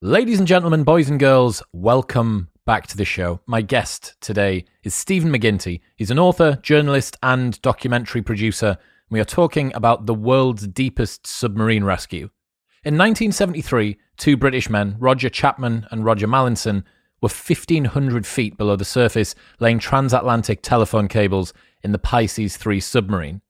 Ladies and gentlemen, boys and girls, welcome back to the show. My guest today is Stephen McGinty. He's an author, journalist, and documentary producer. We are talking about the world's deepest submarine rescue. In 1973, two British men, Roger Chapman and Roger Mallinson, were 1,500 feet below the surface, laying transatlantic telephone cables in the Pisces 3 submarine.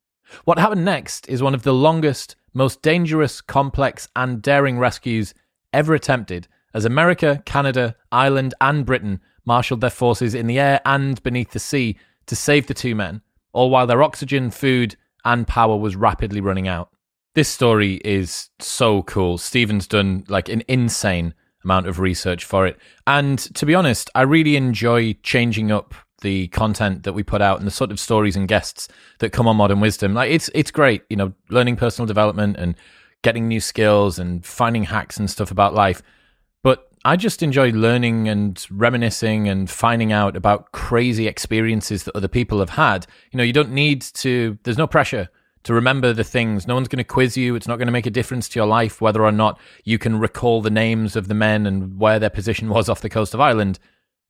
What happened next is one of the longest, most dangerous, complex, and daring rescues ever attempted as America, Canada, Ireland, and Britain marshaled their forces in the air and beneath the sea to save the two men, all while their oxygen, food, and power was rapidly running out. This story is so cool. Stephen's done like an insane amount of research for it. And to be honest, I really enjoy changing up the content that we put out and the sort of stories and guests that come on Modern Wisdom. Like it's it's great, you know, learning personal development and getting new skills and finding hacks and stuff about life. But I just enjoy learning and reminiscing and finding out about crazy experiences that other people have had. You know, you don't need to, there's no pressure to remember the things. No one's going to quiz you. It's not going to make a difference to your life whether or not you can recall the names of the men and where their position was off the coast of Ireland.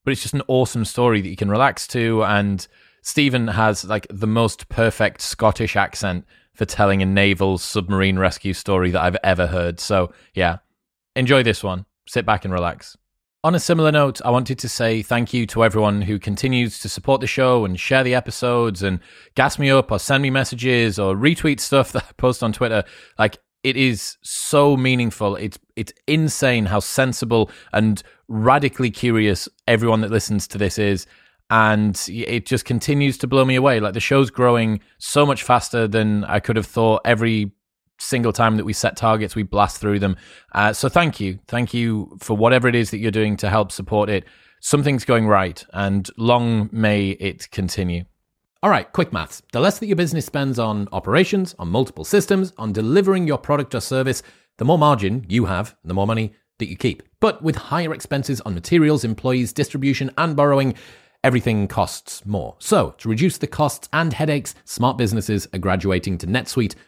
But it's just an awesome story that you can relax to. And Stephen has like the most perfect Scottish accent for telling a naval submarine rescue story that I've ever heard. So, yeah, enjoy this one. Sit back and relax. On a similar note, I wanted to say thank you to everyone who continues to support the show and share the episodes and gas me up or send me messages or retweet stuff that I post on Twitter. Like it is so meaningful. It's it's insane how sensible and radically curious everyone that listens to this is and it just continues to blow me away. Like the show's growing so much faster than I could have thought. Every single time that we set targets, we blast through them. Uh, so thank you, thank you for whatever it is that you're doing to help support it. Something's going right, and long may it continue. All right, quick maths. The less that your business spends on operations, on multiple systems, on delivering your product or service, the more margin you have, the more money that you keep. But with higher expenses on materials, employees, distribution, and borrowing, everything costs more. So, to reduce the costs and headaches, smart businesses are graduating to NetSuite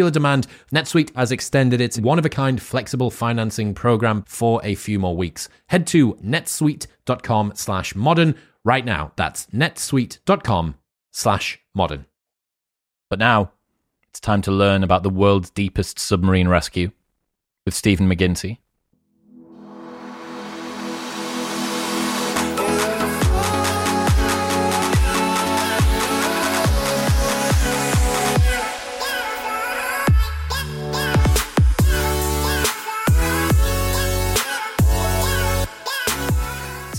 popular demand, NetSuite has extended its one of a kind flexible financing program for a few more weeks. Head to netsuite.com slash modern right now. That's netsuite.com slash modern. But now it's time to learn about the world's deepest submarine rescue with Stephen McGinty.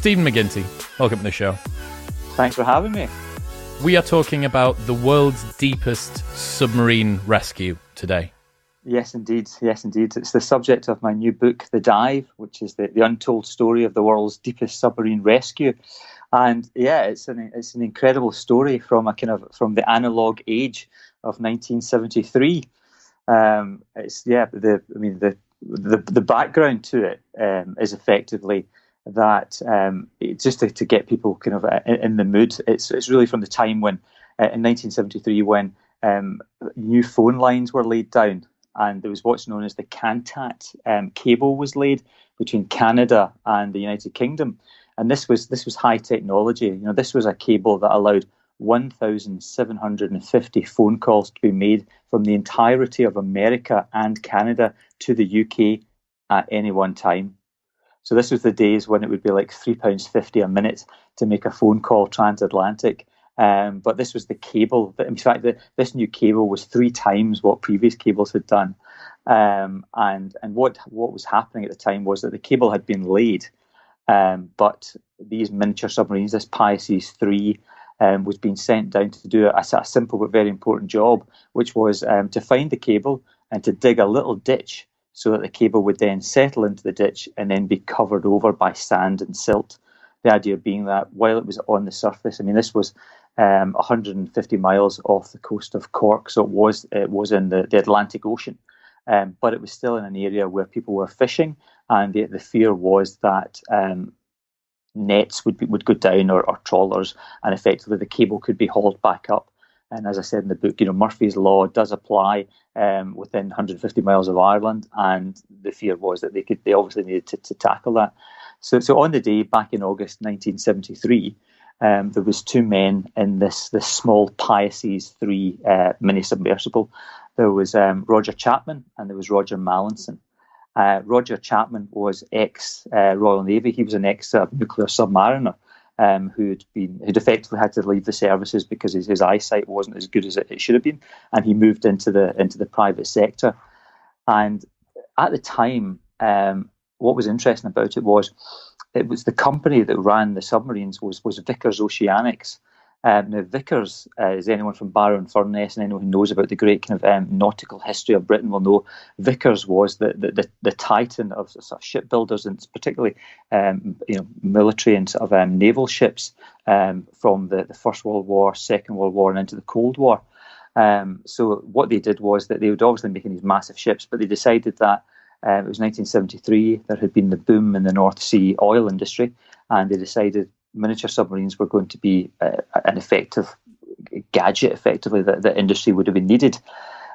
Stephen McGinty, welcome to the show. Thanks for having me. We are talking about the world's deepest submarine rescue today. Yes, indeed. Yes, indeed. It's the subject of my new book, The Dive, which is the, the untold story of the world's deepest submarine rescue. And yeah, it's an it's an incredible story from a kind of from the analog age of 1973. Um, it's yeah, the I mean the the the background to it um, is effectively that um, just to, to, get people kind of uh, in, the mood. It's it's really from the time when uh, in 1973 when um, new phone lines were laid down and there was what's known as the Cantat um, cable was laid between Canada and the United Kingdom, and this was this was high technology. You know, this was a cable that allowed 1,750 phone calls to be made from the entirety of America and Canada to the UK at any one time. So this was the days when it would be like three pounds fifty a minute to make a phone call transatlantic. Um, but this was the cable. That, in fact, the, this new cable was three times what previous cables had done. Um, and and what what was happening at the time was that the cable had been laid, um, but these miniature submarines, this Pisces three, um, was being sent down to do a, a, simple but very important job, which was um, to find the cable and to dig a little ditch so that the cable would then settle into the ditch and then be covered over by sand and silt. The idea being that while it was on the surface, I mean, this was um, 150 miles off the coast of Cork, so it was it was in the, the Atlantic Ocean, um, but it was still in an area where people were fishing, and the, the fear was that um, nets would be, would go down or, or trawlers, and effectively the cable could be hauled back up. And as I said in the book, you know Murphy's law does apply um, within 150 miles of Ireland, and the fear was that they could they obviously needed to, to tackle that. So, so on the day back in August 1973, um, there was two men in this this small Pisces three uh, mini submersible. There was um, Roger Chapman and there was Roger Mallinson. Uh, Roger Chapman was ex uh, Royal Navy. He was an ex nuclear submariner um, who'd been who'd effectively had to leave the services because his, his eyesight wasn't as good as it, it should have been, and he moved into the into the private sector. And at the time, um, what was interesting about it was it was the company that ran the submarines was was Vickers Oceanics. Um, now, Vickers uh, is anyone from Barrow-in-Furness, and anyone who knows about the great kind of um, nautical history of Britain will know Vickers was the the, the, the titan of, sort of shipbuilders, and particularly um, you know military and sort of um, naval ships um, from the, the First World War, Second World War, and into the Cold War. Um, so what they did was that they would obviously making these massive ships, but they decided that um, it was 1973. There had been the boom in the North Sea oil industry, and they decided miniature submarines were going to be uh, an effective gadget, effectively, that the industry would have been needed.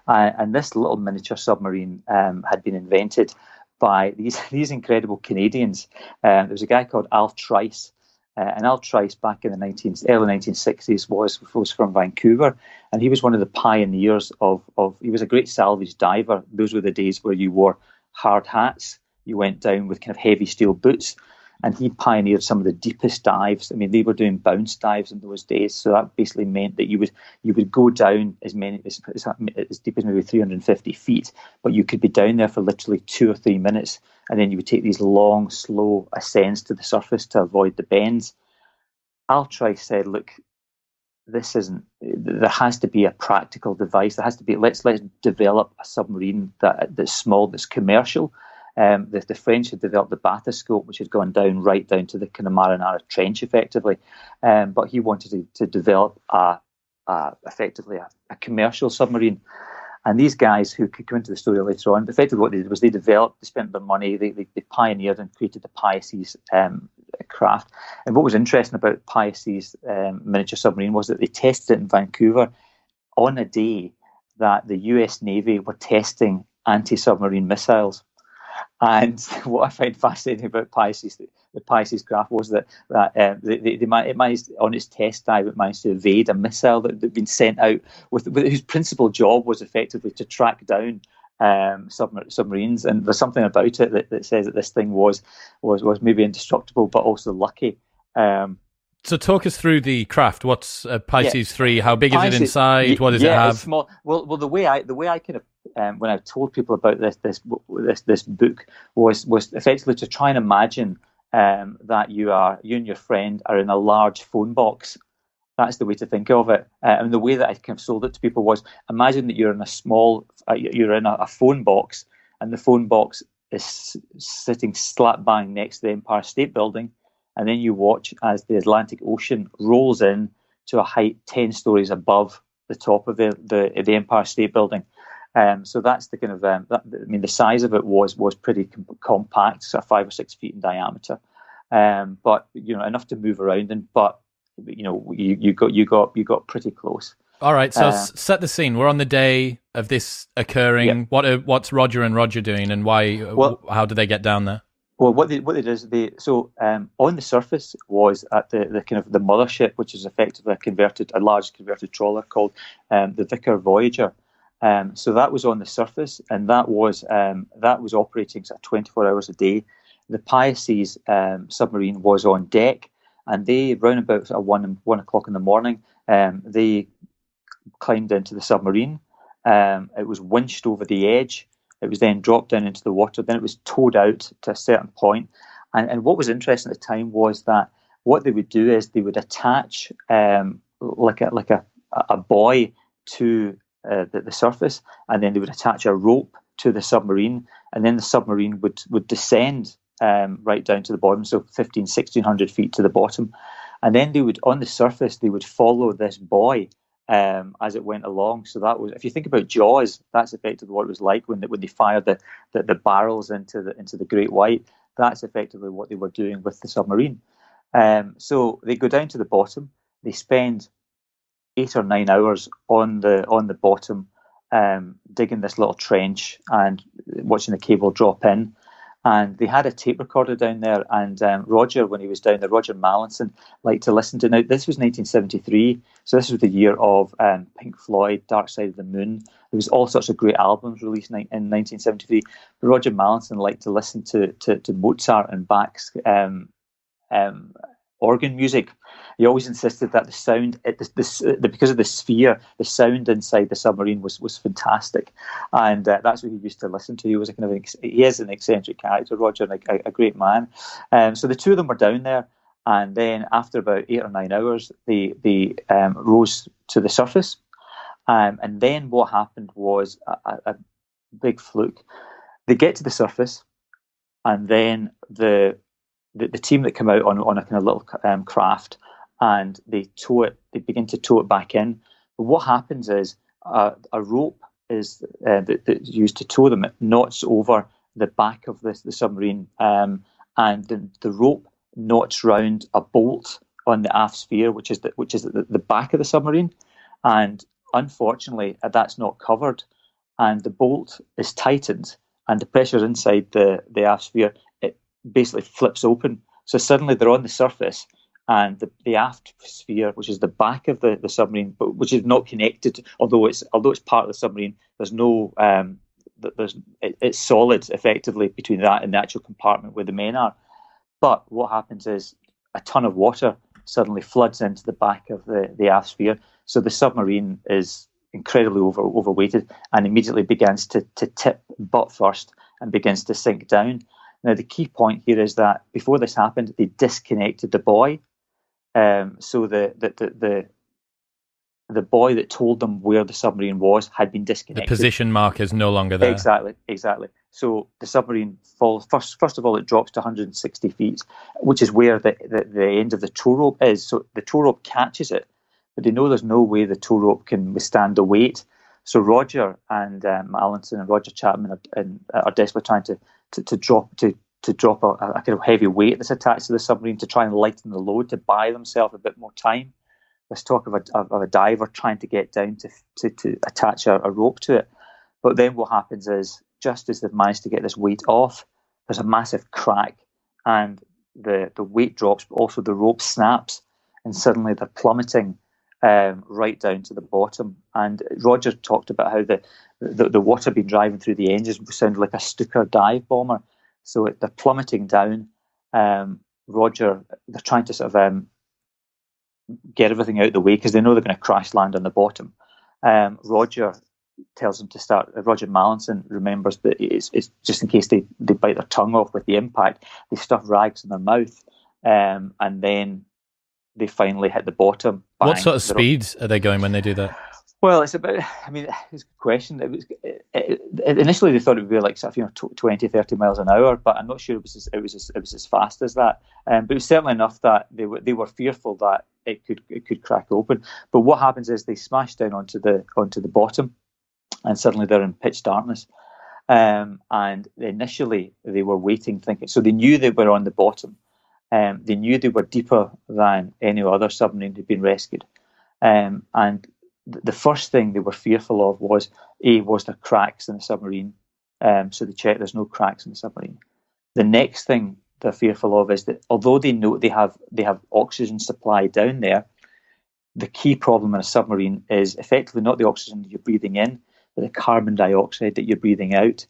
Uh, and this little miniature submarine um, had been invented by these these incredible Canadians. Um, there was a guy called Al Trice. Uh, and Al Trice, back in the 19, early 1960s, was was from Vancouver, and he was one of the pioneers of, of. He was a great salvage diver. Those were the days where you wore hard hats. You went down with kind of heavy steel boots, and he pioneered some of the deepest dives. I mean, they were doing bounce dives in those days, so that basically meant that you would you would go down as many as, as, deep as maybe 350 feet, but you could be down there for literally two or three minutes, and then you would take these long, slow ascents to the surface to avoid the bends. Al Trice said, "Look, this isn't there has to be a practical device there has to be let's let's develop a submarine that that's small that's commercial um, the, the, French had developed the bathyscaphe, which had gone down right down to the kind of Mariana Trench, effectively. Um, but he wanted to, to develop a, a effectively a, a, commercial submarine. And these guys who could come into the story later on, effectively what they did was they developed, they spent their money, they, they, they pioneered and created the Pisces um, craft. And what was interesting about Pisces um, miniature submarine was that they tested it in Vancouver on a day that the US Navy were testing anti submarine missiles. And what I find fascinating about Pisces, the Pisces craft, was that that uh, they, they, they, it managed on its test dive, it managed to evade a missile that had been sent out with, with whose principal job was effectively to track down um, submar- submarines. And there's something about it that, that says that this thing was was was maybe indestructible, but also lucky. Um, so talk us through the craft. What's uh, Pisces yeah. three? How big is Pisces, it inside? What does yeah, it have? Small. Well, well, the way I the way I kind of um, when I told people about this this this this book was was effectively to try and imagine um, that you are you and your friend are in a large phone box that's the way to think of it. Uh, and the way that I kind of sold it to people was imagine that you're in a small, uh, you're in a, a, phone box, and the phone box is sitting slap bang next to the Empire State Building, and then you watch as the Atlantic Ocean rolls in to a height ten stories above the top of the the, the Empire State Building. Um, so that's the kind of um, that, I mean the size of it was was pretty com- compact, so five or six feet in diameter, um, but you know enough to move around in, but you know you, you got you got you got pretty close. All right, so uh, set the scene. We're on the day of this occurring. What are, what's Roger and Roger doing, and why? Well, how do they get down there? Well, what they what they did is they so um, on the surface was at the, the kind of the mothership, which is effectively a converted a large converted trawler called um, the Vickers Voyager. Um, so that was on the surface, and that was um, that was operating sort of 24 hours a day. The Pisces um, submarine was on deck, and they round about at one one o'clock in the morning, um, they climbed into the submarine. Um, it was winched over the edge. It was then dropped down into the water. Then it was towed out to a certain point. And, and what was interesting at the time was that what they would do is they would attach um, like a like a, a buoy to uh, the, the surface, and then they would attach a rope to the submarine, and then the submarine would would descend um, right down to the bottom, so 15, 1600 feet to the bottom, and then they would on the surface they would follow this buoy um, as it went along. So that was, if you think about Jaws, that's effectively what it was like when they, when they fired the, the, the barrels into the into the Great White. That's effectively what they were doing with the submarine. Um, so they go down to the bottom. They spend eight or nine hours on the on the bottom, um, digging this little trench and watching the cable drop in and they had a tape recorder down there. And um, Roger, when he was down there, Roger Mallinson liked to listen to. Now this was 1973, so this was the year of um, Pink Floyd, Dark Side of the Moon. There was all sorts of great albums released in 1973. But Roger Mallinson liked to listen to to, to Mozart and Bach's um, um organ music. He always insisted that the sound, the, the, because of the sphere, the sound inside the submarine was was fantastic, and uh, that's what he used to listen to. He was a kind of he is an eccentric character, Roger, a, a great man. Um, so the two of them were down there, and then after about eight or nine hours, they they um, rose to the surface, um, and then what happened was a, a big fluke. They get to the surface, and then the the, the team that come out on, on a kind of little um, craft and they tow it, they begin to tow it back in. But what happens is uh, a rope is uh, that, that's used to tow them. It knots over the back of the, the submarine, um, and the, the rope knots round a bolt on the aft sphere, which is the, which is the, the back of the submarine. And unfortunately, uh, that's not covered, and the bolt is tightened, and the pressure inside the the aft sphere basically flips open. So suddenly they're on the surface, and the, the aft sphere, which is the back of the, the submarine, but which is not connected, although it's although it's part of the submarine, there's no um, there's it, it's solid effectively between that and the actual compartment where the men are. But what happens is a ton of water suddenly floods into the back of the, the aft sphere. So the submarine is incredibly over overweighted and immediately begins to, to tip butt first and begins to sink down. Now, the key point here is that before this happened, they disconnected the buoy. Um, so the, the, the, the the buoy that told them where the submarine was had been disconnected. The position mark is no longer there. Exactly, exactly. So the submarine falls first. First of all, it drops to 160 feet, which is where the, the, the end of the tow rope is. So the tow rope catches it, but they know there's no way the tow rope can withstand the weight. So Roger and um, Allenson and Roger Chapman are, and, are desperately trying to to, to drop to to drop a, a, kind of heavy weight that's attached to the submarine to try and lighten the load to buy themselves a bit more time. Let's talk of a, of a diver trying to get down to to, to attach a, a rope to it. But then what happens is, just as they've managed to get this weight off, there's a massive crack, and the the weight drops, but also the rope snaps, and suddenly they're plummeting um, right down to the bottom. And Roger talked about how the, the, the water being driving through the engines sounded like a Stuka dive bomber. So it, they're plummeting down. Um, Roger, they're trying to sort of um, get everything out of the way because they know they're going to crash land on the bottom. Um, Roger tells them to start. Uh, Roger Mallinson remembers that it's, it's, just in case they, they bite their tongue off with the impact, they stuff rags in their mouth. Um, and then they finally hit the bottom. Bang, what sort of speeds are they going when they do that? Well, it's about. I mean, it's a good question. It was it, it, initially they thought it would be like you know 20, 30 miles an hour, but I'm not sure it was as, it was as, it was as fast as that. Um, but it was certainly enough that they were they were fearful that it could it could crack open. But what happens is they smash down onto the onto the bottom, and suddenly they're in pitch darkness. Um, and initially they were waiting, thinking so they knew they were on the bottom, um, they knew they were deeper than any other submarine had been rescued. Um, and the first thing they were fearful of was A, was there cracks in the submarine? Um, so they checked there's no cracks in the submarine. The next thing they're fearful of is that although they know they have they have oxygen supply down there, the key problem in a submarine is effectively not the oxygen you're breathing in, but the carbon dioxide that you're breathing out.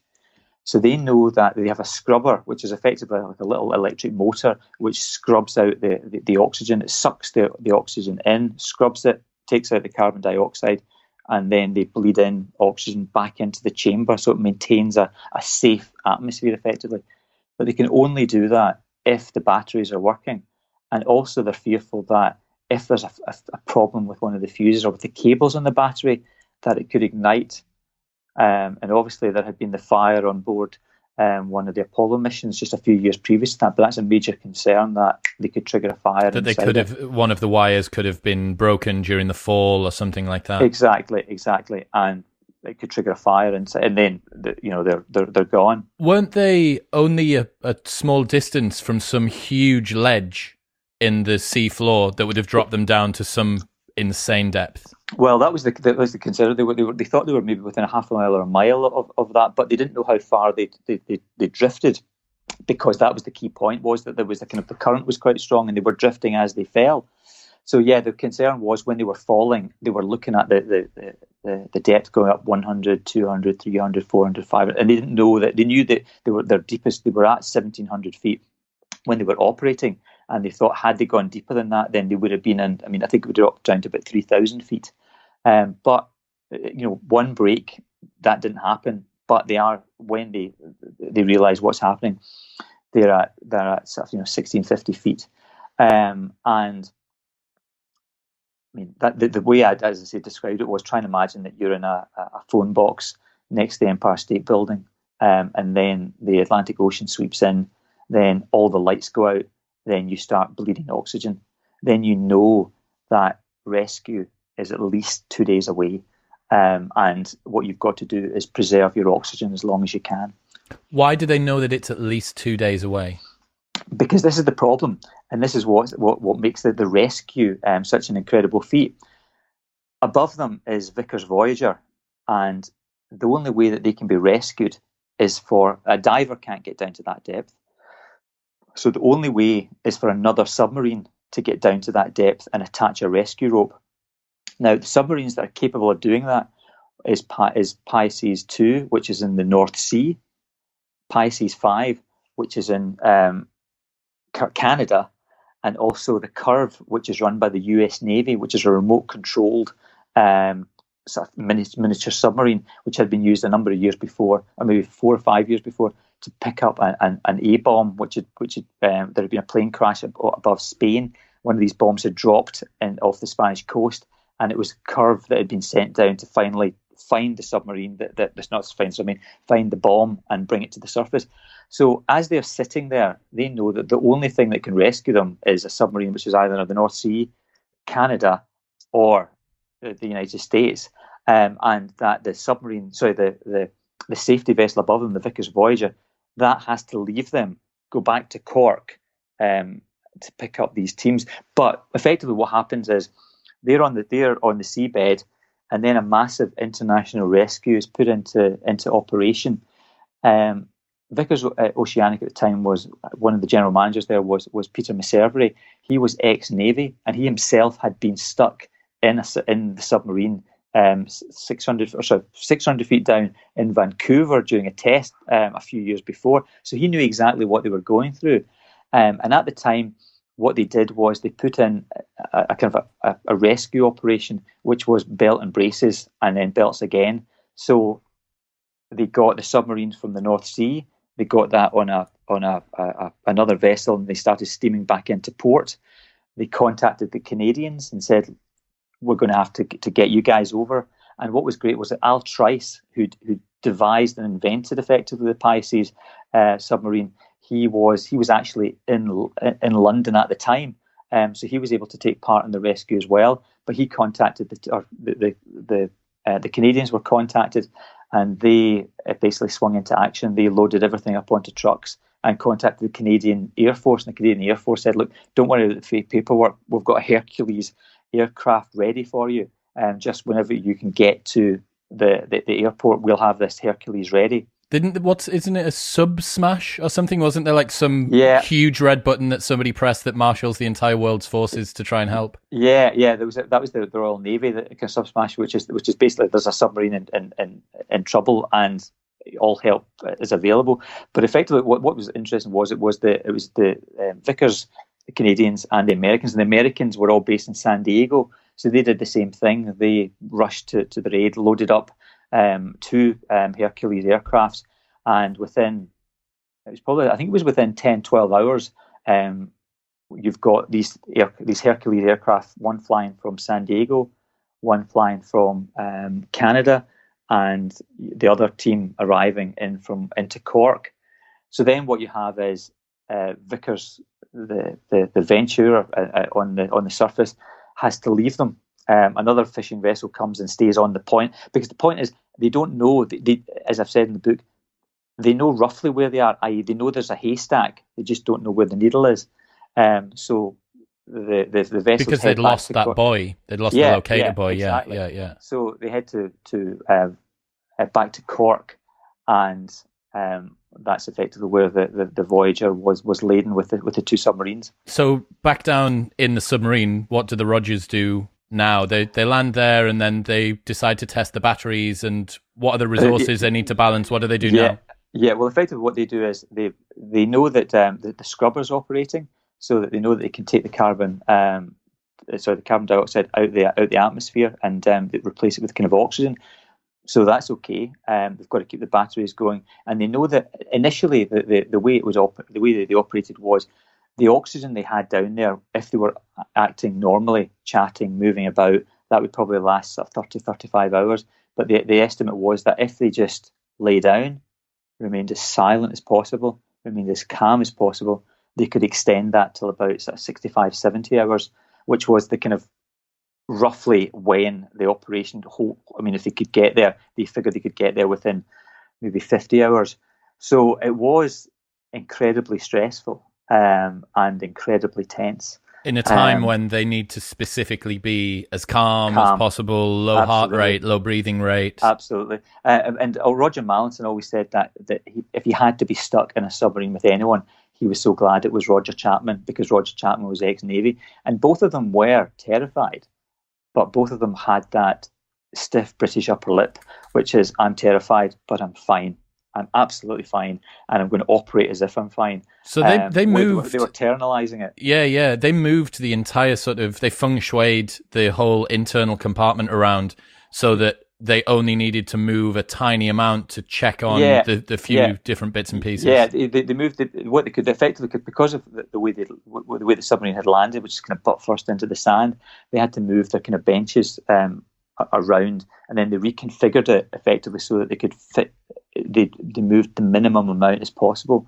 So they know that they have a scrubber, which is effectively like a little electric motor, which scrubs out the, the, the oxygen. It sucks the, the oxygen in, scrubs it, takes out the carbon dioxide, and then they bleed in oxygen back into the chamber. So it maintains a, a safe atmosphere effectively. But they can only do that if the batteries are working. And also, they're fearful that if there's a, a, a problem with one of the fuses or with the cables on the battery, that it could ignite Um, and obviously, there had been the fire on board um, one of the Apollo missions just a few years previous to that. But that's a major concern that they could trigger a fire. That they could it. have one of the wires could have been broken during the fall or something like that. Exactly, exactly, and it could trigger a fire, and and then you know they're they're they're gone. Weren't they only a, a small distance from some huge ledge in the sea floor that would have dropped them down to some insane depth? Well, that was the that was the concern. They were, they were they thought they were maybe within a half a mile or a mile of, of that, but they didn't know how far they they, they, they drifted because that was the key point was that there was a kind of the current was quite strong and they were drifting as they fell. So yeah, the concern was when they were falling, they were looking at the the, the, the depth going up 100, 200, 300, 400, 500, and they didn't know that they knew that they were their deepest. They were at 1700 feet when they were operating, and they thought had they gone deeper than that, then they would have been in. I mean, I think it would drop down to about three thousand feet. Um, but you know, one break that didn't happen. But they are when they they realise what's happening, they're at they're at you know sixteen fifty feet, um, and I mean that the, the way I, as I say, described it was trying to imagine that you're in a, a phone box next to the Empire State Building, um, and then the Atlantic Ocean sweeps in, then all the lights go out, then you start bleeding oxygen. Then you know that rescue is at least two days away. Um, and what you've got to do is preserve your oxygen as long as you can. Why do they know that it's at least two days away? Because this is the problem, and this is what what, what makes the, the rescue um, such an incredible feat. Above them is Vickers Voyager, and the only way that they can be rescued is for a diver can't get down to that depth. So the only way is for another submarine to get down to that depth and attach a rescue rope. Now, the submarines that are capable of doing that is, is Pisces 2, which is in the North Sea, Pisces 5, which is in um, Canada, and also the CURV, which is run by the US Navy, which is a remote controlled um, sort of miniature submarine, which had been used a number of years before, or maybe four or five years before, to pick up an, an, A bomb, which had, which had, um, there had been a plane crash above Spain. One of these bombs had dropped in, off the Spanish coast, and it was a CURV that had been sent down to finally find the submarine that, that that's not find so I mean find the bomb and bring it to the surface. So as they're sitting there, they know that the only thing that can rescue them is a submarine which is either in the North Sea, Canada, or the United States, um, and that the submarine, sorry, the, the the safety vessel above them, the Vickers Voyager, that has to leave them, go back to Cork um, to pick up these teams. But effectively, what happens is they're on the they're on the seabed, and then a massive international rescue is put into into operation. Um, Vickers uh, Oceanic at the time was one of the general managers there was was Peter Messervy. He was ex Navy, and he himself had been stuck in a, in the submarine um, 600 or so 600 feet down in Vancouver during a test um, a few years before. So he knew exactly what they were going through. Um, and at the time, what they did was they put in a, a kind of a, a, rescue operation, which was belt and braces, and then belts again. So they got the submarines from the North Sea. They got that on a on a, a another vessel, and they started steaming back into port. They contacted the Canadians and said, we're going to have to to get you guys over. And what was great was that Al Trice, who who devised and invented effectively the Pisces uh, submarine, he was he was actually in in London at the time, um, so he was able to take part in the rescue as well. But he contacted the or the the the, uh, the Canadians were contacted, and they uh, basically swung into action. They loaded everything up onto trucks and contacted the Canadian Air Force. And the Canadian Air Force said, "Look, don't worry about the paperwork. We've got a Hercules aircraft ready for you. And just whenever you can get to the, the, the airport, we'll have this Hercules ready. Didn't what's isn't it a sub smash or something? Wasn't there like some yeah. huge red button that somebody pressed that marshals the entire world's forces to try and help? Yeah, yeah. There was a, that was the, the Royal Navy that can sub smash, which is which is basically there's a submarine in in, in, in trouble and all help is available. But effectively, what, what was interesting was it was the it was the um, Vickers the Canadians and the Americans. And the Americans were all based in San Diego, so they did the same thing. They rushed to, to the raid, loaded up um, two um, Hercules aircrafts, and within it was probably I think it was within 10, 12 hours. Um, you've got these air, these Hercules aircraft, one flying from San Diego, one flying from um, Canada, and the other team arriving in from into Cork. So then what you have is uh, Vickers, the the, the Venture uh, uh, on the on the surface, has to leave them. Um, another fishing vessel comes and stays on the point because the point is they don't know. They, they, as I've said in the book, they know roughly where they are. I.e., they know there's a haystack. They just don't know where the needle is. Um, so the the, the vessel because they'd lost that buoy. They'd lost yeah, the locator yeah, buoy. Exactly. Yeah, yeah, yeah. So they head to to um, head back to Cork, and um, that's effectively where the, the, the, Voyager was was laden with the with the two submarines. So back down in the submarine, what do the Rogers do now? They they land there and then they decide to test the batteries and what are the resources uh, they need to balance? What do they do yeah, now? Yeah, well, effectively, what they do is they they know that um, the, the scrubber's operating, so that they know that they can take the carbon, um, sorry, the carbon dioxide out the out the atmosphere and um, replace it with kind of oxygen. So that's okay. Um, they've got to keep the batteries going, and they know that initially the, the, the way it was op- the way that they operated was the oxygen they had down there. If they were acting normally, chatting, moving about, that would probably last sort of 30, 35 hours. But the the estimate was that if they just lay down, remained as silent as possible, remained as calm as possible, they could extend that till about sort of 65, 70 hours, which was the kind of roughly when the operation whole I mean if they could get there, they figured they could get there within maybe 50 hours. So it was incredibly stressful um, and incredibly tense. In a time um, when they need to specifically be as calm, calm. as possible, low Absolutely. heart rate, low breathing rate. Absolutely. Uh, and oh, Roger Mallinson always said that, that he, if he had to be stuck in a submarine with anyone, he was so glad it was Roger Chapman because Roger Chapman was ex Navy. And both of them were terrified but both of them had that stiff British upper lip, which is I'm terrified, but I'm fine. I'm absolutely fine, and I'm going to operate as if I'm fine. So they um, they moved. They were internalizing it. Yeah, yeah. They moved the entire sort of they feng shuied the whole internal compartment around so that they only needed to move a tiny amount to check on yeah, the, the few yeah. different bits and pieces. Yeah, they, they moved the, what they could effectively could because of the, the way they, the way the submarine had landed, which is kind of butt first into the sand. They had to move their kind of benches um, around, and then they reconfigured it effectively so that they could fit. They they moved the minimum amount as possible,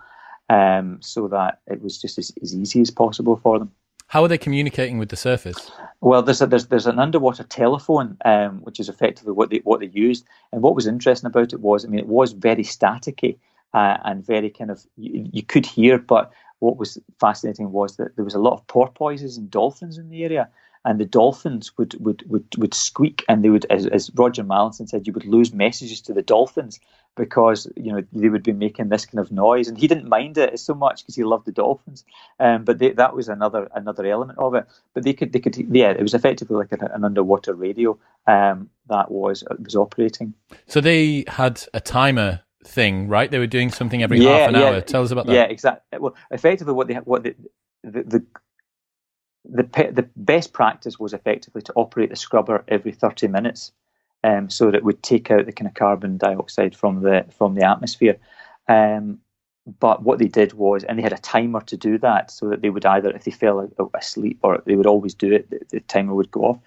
um, so that it was just as, as easy as possible for them. How are they communicating with the surface? Well, there's a, there's there's an underwater telephone, um, which is effectively what they what they used. And what was interesting about it was, I mean, it was very staticky uh, and very kind of you, you, could hear. But what was fascinating was that there was a lot of porpoises and dolphins in the area, and the dolphins would would would, would squeak, and they would, as, as Roger Mallinson said, you would lose messages to the dolphins because you know they would be making this kind of noise, and he didn't mind it so much because he loved the dolphins. Um, but they, that was another another element of it. But they could they could yeah, it was effectively like an, an underwater radio um, that was was operating. So they had a timer thing, right? They were doing something every yeah, half an yeah, hour. Tell us about that. Yeah, exactly. Well, effectively, what they what the the, the the, the best practice was effectively to operate the scrubber every 30 minutes um, so that it would take out the kind of carbon dioxide from the from the atmosphere. Um, but what they did was, and they had a timer to do that, so that they would either, if they fell asleep, or they would always do it, the, the timer would go off.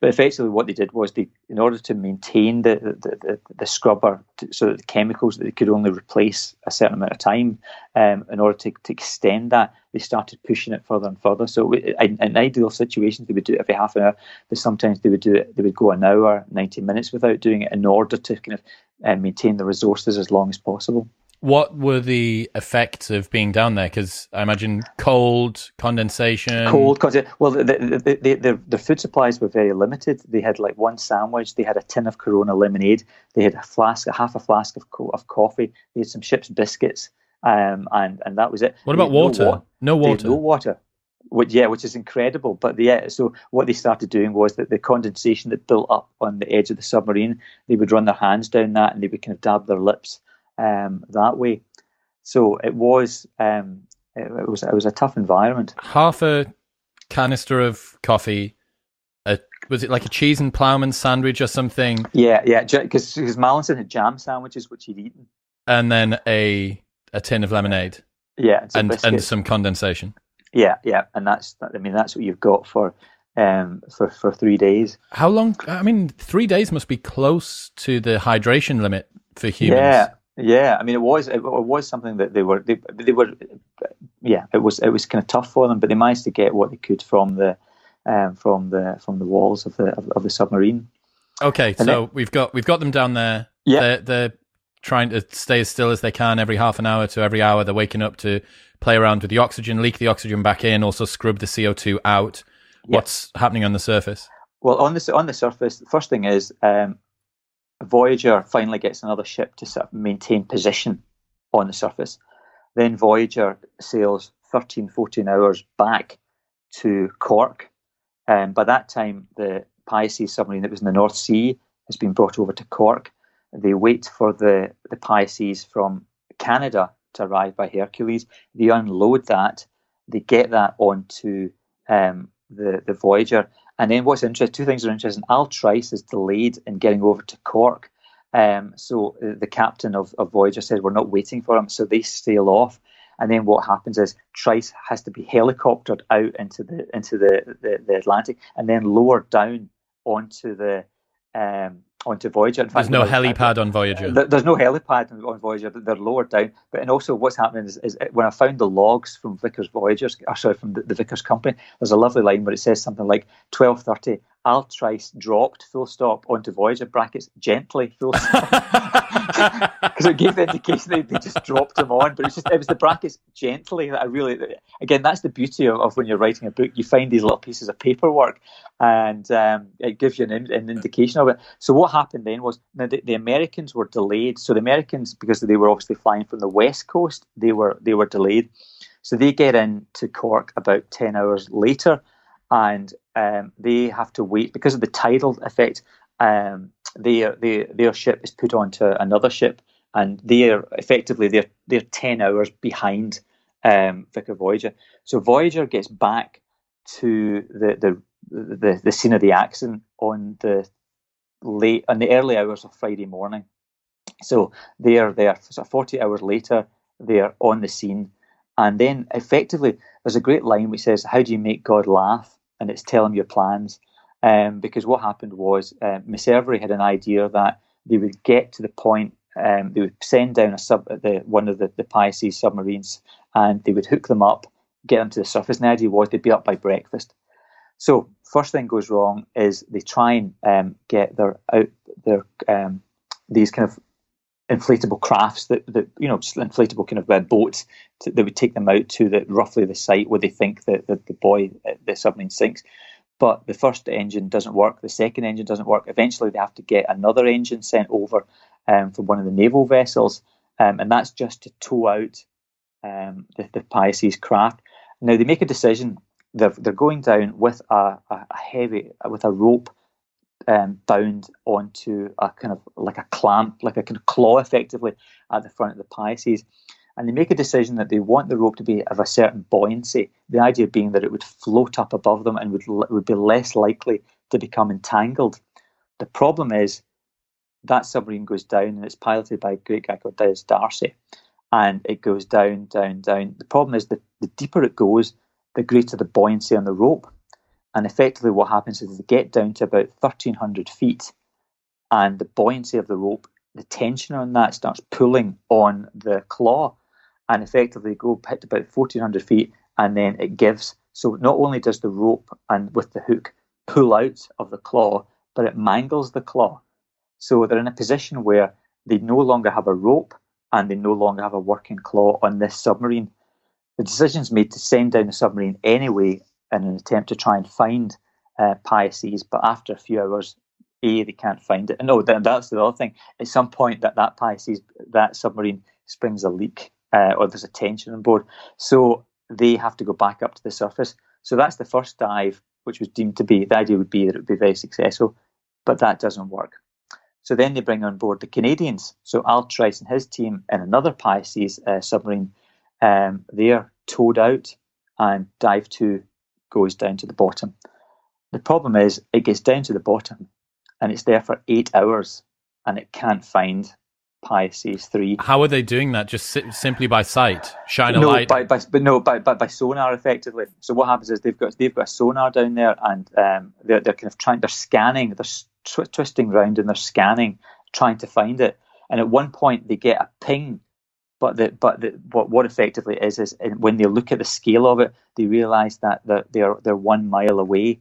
But effectively, what they did was they, in order to maintain the the, the, the scrubber, to, so that the chemicals that they could only replace a certain amount of time, um, in order to, to extend that, they started pushing it further and further. So in, in ideal situations, they would do it every half an hour. But sometimes they would do it. They would go an hour, ninety minutes without doing it, in order to kind of uh, maintain the resources as long as possible what were the effects of being down there? Because I imagine cold, condensation. Cold, condensation. Well, the, the, the, the, food supplies were very limited. They had like one sandwich. They had a tin of Corona lemonade. They had a flask, a half a flask of co- of coffee. They had some ship's biscuits, um, and and that was it. What about water? No, wa- no water. No water. Which, yeah, which is incredible. But yeah, so what they started doing was that the condensation that built up on the edge of the submarine, they would run their hands down that and they would kind of dab their lips um, that way. So it was um, it, it, was it was a tough environment. Half a canister of coffee. A, was it like a cheese and ploughman sandwich or something? Yeah, yeah. Because because Mallinson had jam sandwiches which he'd eaten, and then a a tin of lemonade. Yeah, and and some condensation. Yeah, yeah, and that's I mean that's what you've got for um, for for three days. How long? I mean, three days must be close to the hydration limit for humans. Yeah, yeah. I mean, it was it, was something that they were they, they were yeah. It was it was kind of tough for them, but they managed to get what they could from the um, from the from the walls of the of, of the submarine. Okay, and so then, we've got we've got them down there. Yeah, they're, they're trying to stay as still as they can every half an hour to every hour. They're waking up to play around with the oxygen, leak the oxygen back in, also scrub the CO two out. What's happening on the surface? Well, on the on the surface, the first thing is um, Voyager finally gets another ship to sort of maintain position on the surface. Then Voyager sails 13, 14 hours back to Cork. Um, by that time, the Pisces submarine that was in the North Sea has been brought over to Cork. They wait for the, the Pisces from Canada to arrive by Hercules. They unload that. They get that onto um, the, the Voyager. And then what's interesting, two things are interesting. Al Trice is delayed in getting over to Cork. Um, so uh, the captain of, of Voyager said, We're not waiting for him. So they sail off. And then what happens is Trice has to be helicoptered out into the into the, the, the Atlantic and then lowered down onto the um, onto Voyager. In fact, there's no helipad on Voyager. There's no helipad on Voyager. They're lower down. But and also what's happening is, is when I found the logs from Vickers Voyagers, or sorry, from the, the Vickers company, there's a lovely line where it says something like 12:30. Al Trice dropped full stop onto Voyager brackets gently full stop because it gave the indication they, they just dropped him on, but it's just it was the brackets gently that I really again that's the beauty of, of when you're writing a book you find these little pieces of paperwork and um, it gives you an, an, indication of it. So what happened then was the, the, Americans were delayed. So the Americans because they were obviously flying from the west coast, they were they were delayed. So they get into Cork about ten hours later and um, they have to wait because of the tidal effect. Um, their, their their ship is put onto another ship, and they're effectively they're they're ten hours behind um, Vickers Voyager. So Voyager gets back to the, the the the scene of the accident on the late on the early hours of Friday morning. So they're there. So forty hours later, they're on the scene, and then effectively there's a great line which says, "How do you make God laugh?" and it's tell him your plans. Um, because what happened was uh, Messervy had an idea that they would get to the point, um, they would send down a sub, the, one of the, the Pisces submarines, and they would hook them up, get them to the surface. And the idea was they'd be up by breakfast. So first thing goes wrong is they try and um, get their out their um, these kind of inflatable crafts that, that you know just inflatable kind of uh, boats to, that would take them out to the roughly the site where they think that, the boy uh, the submarine sinks but the first engine doesn't work the second engine doesn't work. Eventually they have to get another engine sent over um, from one of the naval vessels um, and that's just to tow out um, the, the Pisces craft. Now they make a decision. They're, they're going down with a, a heavy with a rope um, bound onto a kind of like a clamp, like a kind of claw, effectively at the front of the Pisces. And they make a decision that they want the rope to be of a certain buoyancy. The idea being that it would float up above them and would would be less likely to become entangled. The problem is that submarine goes down and it's piloted by a great guy called Dyas D'Arcy, and it goes down, down, down. The problem is that the deeper it goes, the greater the buoyancy on the rope. And effectively, what happens is they get down to about 1300 feet, and the buoyancy of the rope, the tension on that starts pulling on the claw, and effectively go hit about 1400 feet, and then it gives. So not only does the rope and with the hook pull out of the claw, but it mangles the claw. So they're in a position where they no longer have a rope and they no longer have a working claw on this submarine. The decision's made to send down the submarine anyway in an attempt to try and find uh, Pisces, but after a few hours, A, they can't find it. And no, that's the other thing. At some point, that, that Pisces, that submarine springs a leak uh, or there's a tension on board. So they have to go back up to the surface. So that's the first dive, which was deemed to be, the idea would be that it would be very successful, but that doesn't work. So then they bring on board the Canadians. So Al Trice and his team in another Pisces uh, submarine, um, they're towed out and dive two goes down to the bottom. The problem is it gets down to the bottom and it's there for eight hours and it can't find Pisces three. How are they doing that? Just si- simply by sight, shine a no, light. By, by, but no, by, by by sonar effectively. So what happens is they've got they've got a sonar down there, and um, they're they're kind of trying. They're scanning. They're tw- twisting around and they're scanning, trying to find it. And at one point they get a ping, but the but the, what what effectively is is when they look at the scale of it, they realise that they're they're they're one mile away.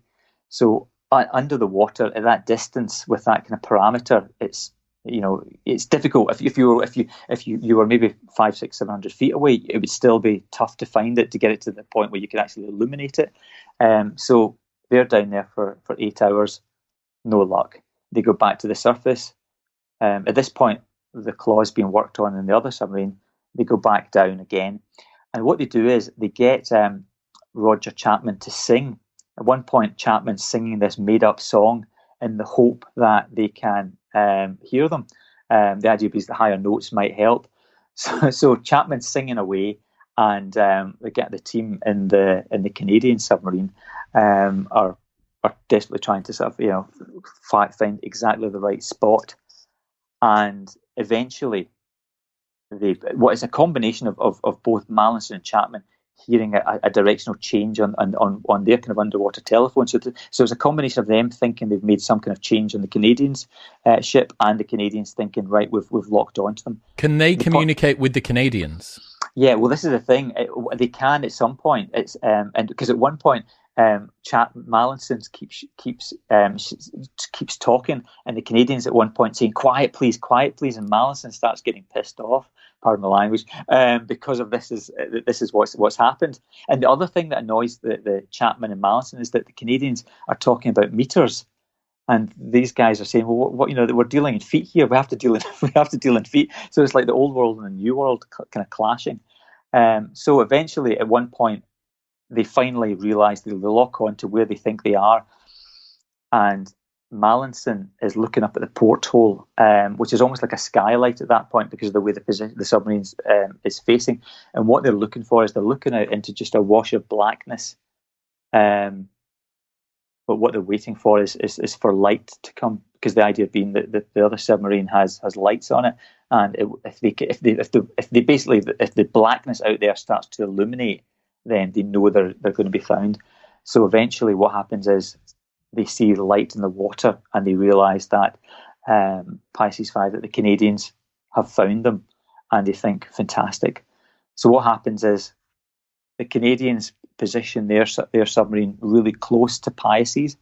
So uh, under the water at that distance with that kind of parameter, it's you know it's difficult. If, if you were if you if you, you were maybe five six seven hundred feet away it would still be tough to find it to get it to the point where you could actually illuminate it. Um, so they're down there for for eight hours. No luck. They go back to the surface. Um, at this point the claw's being worked on in the other submarine. They go back down again. And what they do is they get um, roger chapman to sing. At one point chapman's singing this made up song in the hope that they can um, hear them. Um, the idea is the higher notes might help. So, so Chapman's singing away, and um, they get the team in the in the Canadian submarine um, are are desperately trying to sort of you know find exactly the right spot, and eventually they what is a combination of, of, of both Mallinson and Chapman hearing a, a directional change on, on, on their kind of underwater telephone. So, to, so it's a combination of them thinking they've made some kind of change on the Canadians' uh, ship, and the Canadians thinking, right, we've we've locked onto them. Can they the communicate po- with the Canadians? Yeah, well, this is the thing. It, they can at some point. It's um, and because at one point um, Mallinson keeps keeps um, keeps talking, and the Canadians at one point saying "Quiet, please, quiet, please," and Mallinson starts getting pissed off. Pardon the language, um, because of this is uh, this is what's what's happened. And the other thing that annoys the, the Chapman and Mallinson is that the Canadians are talking about meters, and these guys are saying, "Well, what, what you know, we're dealing in feet here. We have to deal in we have to deal in feet." So it's like the old world and the new world kind of clashing. Um, so eventually, at one point, they finally realise they lock on to where they think they are. And Mallinson is looking up at the porthole, um, which is almost like a skylight at that point because of the way the, the submarine um, is facing. And what they're looking for is they're looking out into just a wash of blackness. Um, but what they're waiting for is, is, is for light to come because the idea being that the, the other submarine has has lights on it, and it, if they if they if they if they basically if the blackness out there starts to illuminate then they know they're they're going to be found. So eventually, what happens is they see the light in the water and they realise that um, Pisces Five that the Canadians have found them, and they think fantastic. So what happens is the Canadians position their their submarine really close to Pisces,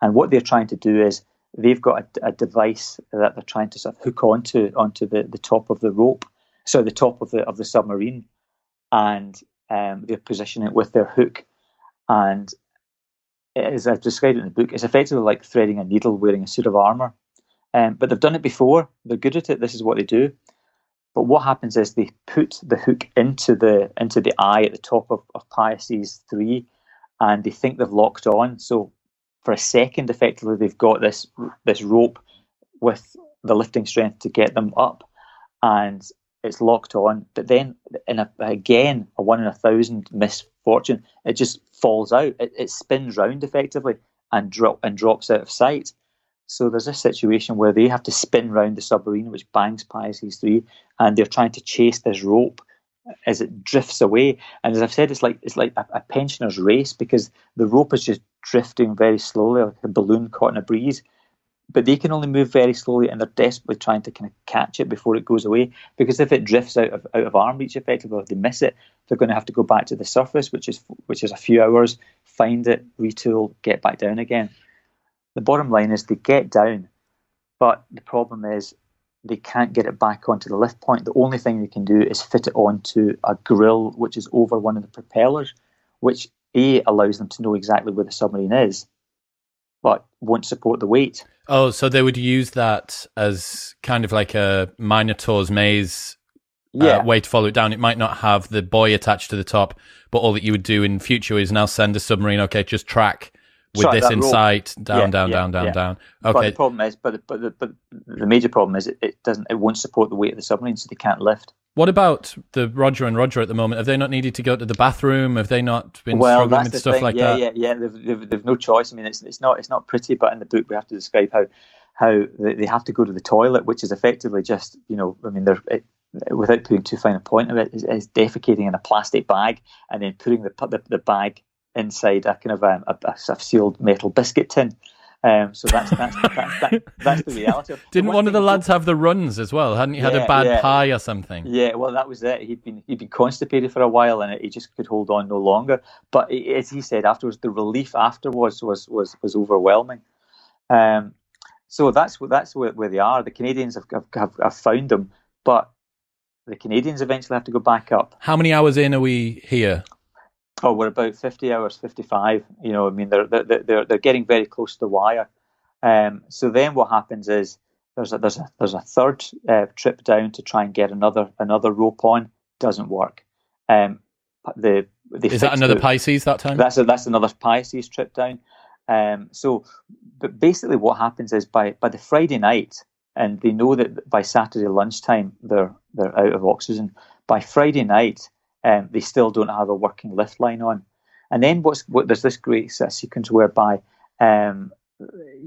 and what they're trying to do is they've got a, a, device that they're trying to sort of hook onto onto the, the top of the rope, so the top of the of the submarine, and um, they're positioning it with their hook, and as I've described it in the book, it's effectively like threading a needle wearing a suit of armor. Um, but they've done it before; they're good at it. This is what they do. But what happens is they put the hook into the into the eye at the top of, of three, and they think they've locked on. So for a second, effectively, they've got this this rope with the lifting strength to get them up, and it's locked on. But then, in a, again, a one in a thousand misfortune, it just falls out. It, it spins round effectively and drop and drops out of sight. So there's a situation where they have to spin round the submarine, which bangs Pisces three, and they're trying to chase this rope as it drifts away. And as I've said, it's like it's like a, a pensioner's race because the rope is just drifting very slowly, like a balloon caught in a breeze but they can only move very slowly and they're desperately trying to kind of catch it before it goes away because if it drifts out of out of arm reach effectively if they miss it they're going to have to go back to the surface which is which is a few hours find it retool get back down again. The bottom line is they get down but the problem is they can't get it back onto the lift point. The only thing they can do is fit it onto a grill which is over one of the propellers which a allows them to know exactly where the submarine is but won't support the weight. Oh, so they would use that as kind of like a Minotaur's maze uh, yeah. Uh, way to follow it down. It might not have the buoy attached to the top, but all that you would do in future is now send a submarine. Okay, just track with Sorry, this in sight, down, yeah, down, yeah, down, down, down. Okay. But the problem is, but the, but the, but the major problem is it, it doesn't, it won't support the weight of the submarine, so they can't lift. What about the Roger and Roger at the moment? Have they not needed to go to the bathroom? Have they not been well, struggling with stuff thing. like yeah, that? Yeah, yeah, yeah. They've, they've, they've, no choice. I mean, it's it's not it's not pretty, but in the book we have to describe how how they, have to go to the toilet, which is effectively just you know, I mean, they're it, without putting too fine a point of it, is, is defecating in a plastic bag and then putting the the, the bag inside a kind of a, a, a sealed metal biscuit tin. Um, so that's that's, that's, that, that's the reality. Didn't one, one of the lads have the runs as well? Hadn't he had a bad yeah. pie or something? Yeah, well, that was it. He'd been he'd been constipated for a while, and he just could hold on no longer. But as he said afterwards, the relief afterwards was was was overwhelming. Um, so that's what that's where, where they are. The Canadians have, have have found them, but the Canadians eventually have to go back up. How many hours in are we here? Oh, we're about fifty hours, fifty-five. You know, I mean, they're they're they're, they're getting very close to the wire. Um, so then what happens is there's a there's a there's a third uh, trip down to try and get another another rope on. Doesn't work. Um, the is that another the, Pisces that time? That's a, that's another Pisces trip down. Um, so, but basically, what happens is by by the Friday night, and they know that by Saturday lunchtime they're they're out of oxygen. By Friday night, um, they still don't have a working lift line on. And then what's what there's this great sequence whereby um,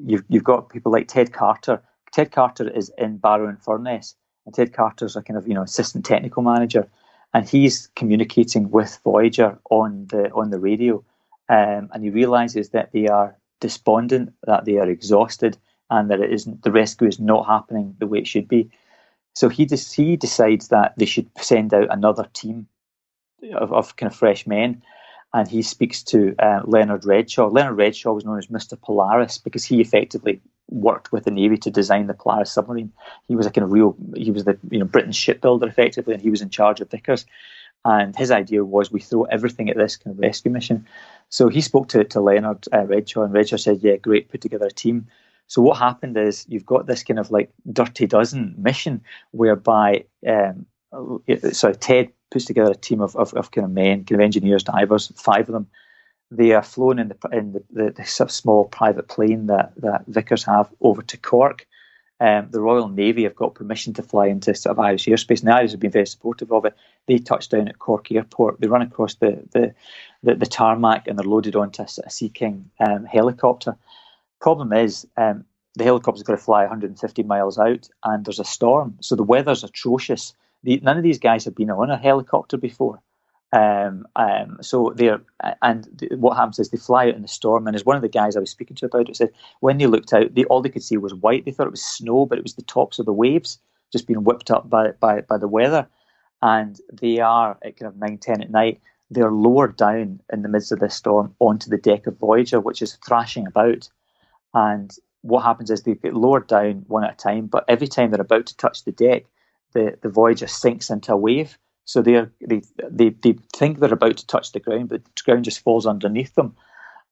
you've you've got people like Ted Carter. Ted Carter is in Barrow-in-Furness, and Ted Carter's a kind of you know assistant technical manager, and he's communicating with Voyager on the on the radio, um, and he realizes that they are despondent, that they are exhausted, and that it isn't the rescue is not happening the way it should be. So he he decides that they should send out another team of, of kind of fresh men. And he speaks to uh, Leonard Redshaw. Leonard Redshaw was known as Mr. Polaris because he effectively worked with the Navy to design the Polaris submarine. He was a kind of real, he was the you know Britain's shipbuilder effectively, and he was in charge of Vickers. And his idea was we throw everything at this kind of rescue mission. So he spoke to, to Leonard uh, Redshaw, and Redshaw said, "Yeah, great, put together a team." So what happened is you've got this kind of like dirty dozen mission whereby, um, sorry, Ted puts together a team of, of, of kind of men, kind of engineers, divers, five of them. They are flown in the in the, the, the small private plane that, that Vickers have over to Cork. Um, the Royal Navy have got permission to fly into sort of Irish airspace, and the Irish have been very supportive of it. They touch down at Cork Airport. They run across the the, the, the tarmac and they're loaded onto a, a Sea King um, helicopter. Problem is, um, the helicopter's got to fly 150 miles out, and there's a storm, so the weather's atrocious the, none of these guys have been on a helicopter before. Um, um, so they're and what happens is they fly out in the storm. And as one of the guys I was speaking to about it said, when they looked out, they, all they could see was white. They thought it was snow, but it was the tops of the waves just being whipped up by by, by the weather. And they are at kind of nine ten at night. They're lowered down in the midst of this storm onto the deck of Voyager, which is thrashing about. And what happens is they get lowered down one at a time, but every time they're about to touch the deck, the, the Voyager sinks into a wave. So they they they they think they're about to touch the ground, but the ground just falls underneath them,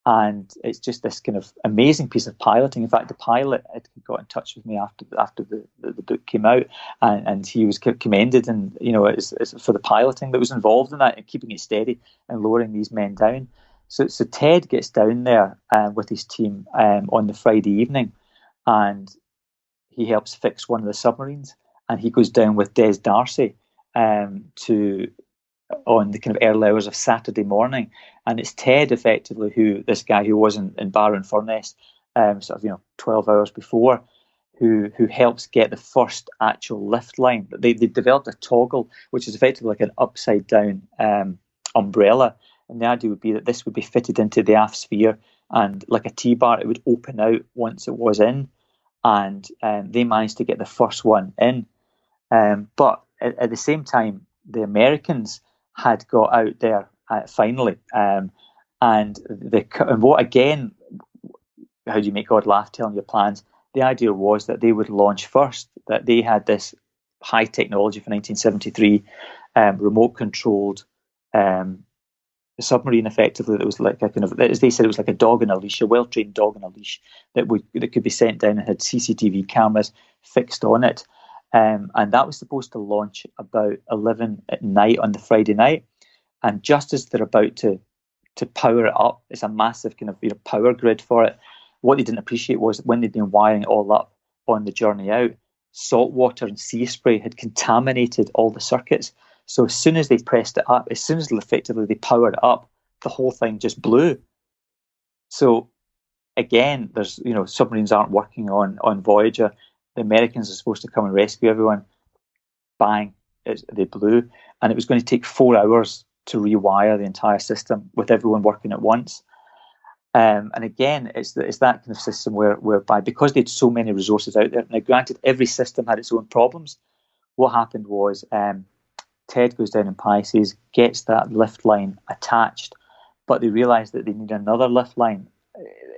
and it's just this kind of amazing piece of piloting. In fact, the pilot had got in touch with me after after the, the, the book came out, and, and he was commended, and you know, it's, it's for the piloting that was involved in that and keeping it steady and lowering these men down. So so Ted gets down there uh, with his team um, on the Friday evening, and he helps fix one of the submarines and he goes down with Des Darcy um, to on the kind of early hours of Saturday morning, and it's Ted effectively who this guy who was in, in Barrow-in-Furness, um, sort of you know twelve hours before, who who helps get the first actual lift line. They they developed a toggle which is effectively like an upside down um, umbrella, and the idea would be that this would be fitted into the aft sphere, and like a T bar, it would open out once it was in, and um, they managed to get the first one in. Um, but at, at, the same time, the Americans had got out there uh, finally, um, and the and what again? How do you make God laugh? Telling your plans. The idea was that they would launch first. That they had this high technology for 1973, um, remote controlled um, submarine effectively that was like a kind of as they said it was like a dog in a leash, a well trained dog in a leash that would that could be sent down and had CCTV cameras fixed on it. Um, and that was supposed to launch about 11 at night on the Friday night. And just as they're about to to power it up, it's a massive kind of you know, power grid for it. What they didn't appreciate was when they'd been wiring it all up on the journey out, salt water and sea spray had contaminated all the circuits. So as soon as they pressed it up, as soon as effectively they powered it up, the whole thing just blew. So again, there's you know submarines aren't working on on Voyager. The Americans are supposed to come and rescue everyone. Bang! they blew, and it was going to take four hours to rewire the entire system with everyone working at once. Um, and again, it's the, it's that kind of system where whereby because they had so many resources out there. Now, granted, every system had its own problems. What happened was um, Ted goes down in Pisces, gets that lift line attached, but they realise that they need another lift line,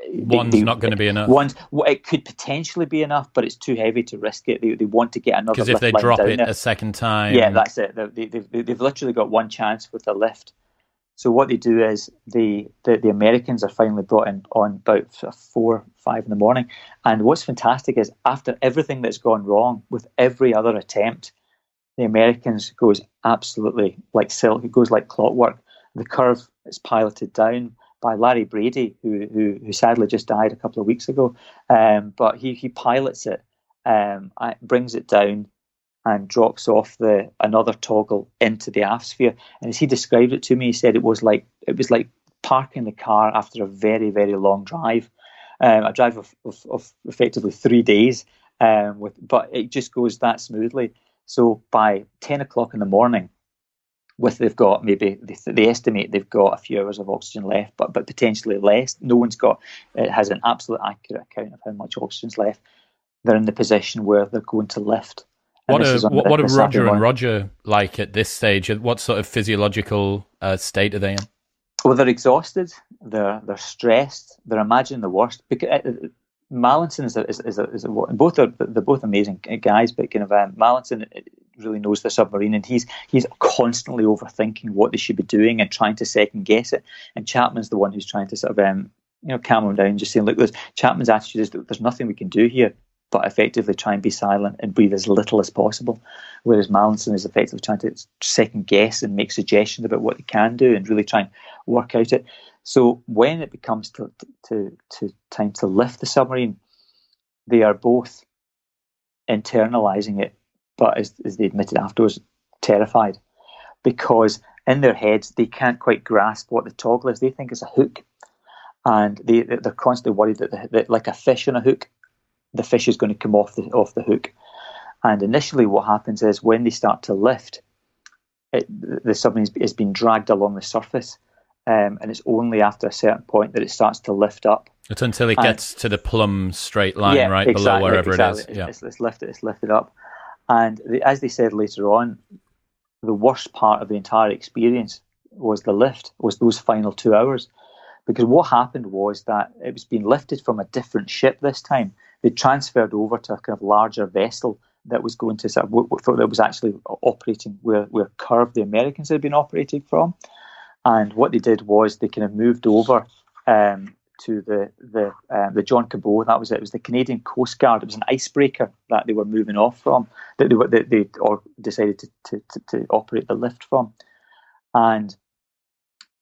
one's they, not going to be enough. One's well, it could potentially be enough, but it's too heavy to risk it. They, they want to get another. Because if they drop it there. a second time, yeah, that's it. They, they, they've literally got one chance with the lift. So what they do is the, the, the Americans are finally brought in on about four, five in the morning. And what's fantastic is after everything that's gone wrong with every other attempt, the Americans goes absolutely like silk. It goes like clockwork. The CURV is piloted down by Larry Brady, who, who, who sadly just died a couple of weeks ago. Um, but he, he pilots it, um, brings it down, and drops off the another toggle into the aft sphere. And as he described it to me, he said it was like it was like parking the car after a very very long drive, um, a drive of, of, of, effectively three days. Um, with but it just goes that smoothly. So by ten o'clock in the morning, with they've got maybe they, they, estimate they've got a few hours of oxygen left, but but potentially less. No one's got it has an absolute accurate account of how much oxygen's left. They're in the position where they're going to lift. what are what, what are Roger and Roger like at this stage? What sort of physiological uh, state are they in? Well, they're exhausted. They're they're stressed. They're imagining the worst. Because uh, Mallinson is a, is, is, a, is a, both are they're both amazing guys, but kind of um, Mallinson really knows the submarine, and he's he's constantly overthinking what they should be doing and trying to second guess it. And Chapman's the one who's trying to sort of um, you know calm him down, just saying, look, there's, Chapman's attitude is that there's nothing we can do here, but effectively try and be silent and breathe as little as possible. Whereas Mallinson is effectively trying to second guess and make suggestions about what they can do and really try and work out it. So when it becomes to, to, to time to lift the submarine, they are both internalizing it but as, as they admitted afterwards, terrified because in their heads they can't quite grasp what the toggle is. They think it's a hook, and they they're constantly worried that, the, that like a fish on a hook, the fish is going to come off the off the hook. And initially, what happens is when they start to lift, it, the submarine is being dragged along the surface, um, and it's only after a certain point that it starts to lift up. It's until it gets to the plumb straight line, yeah, right exactly, below wherever exactly. it is. Yeah, it's, it's lifted. It's lifted up, and as they said later on, the worst part of the entire experience was the lift, was those final two hours. Because what happened was that it was being lifted from a different ship this time. They transferred over to a kind of larger vessel that was going to sort of, that was actually operating where, where CURV, the Americans, had been operating from. And what they did was they kind of moved over um, to the the uh, the John Cabot. That was it. It was the Canadian Coast Guard. It was an icebreaker that they were moving off from. That they they, they or decided to, to, to, to operate the lift from. And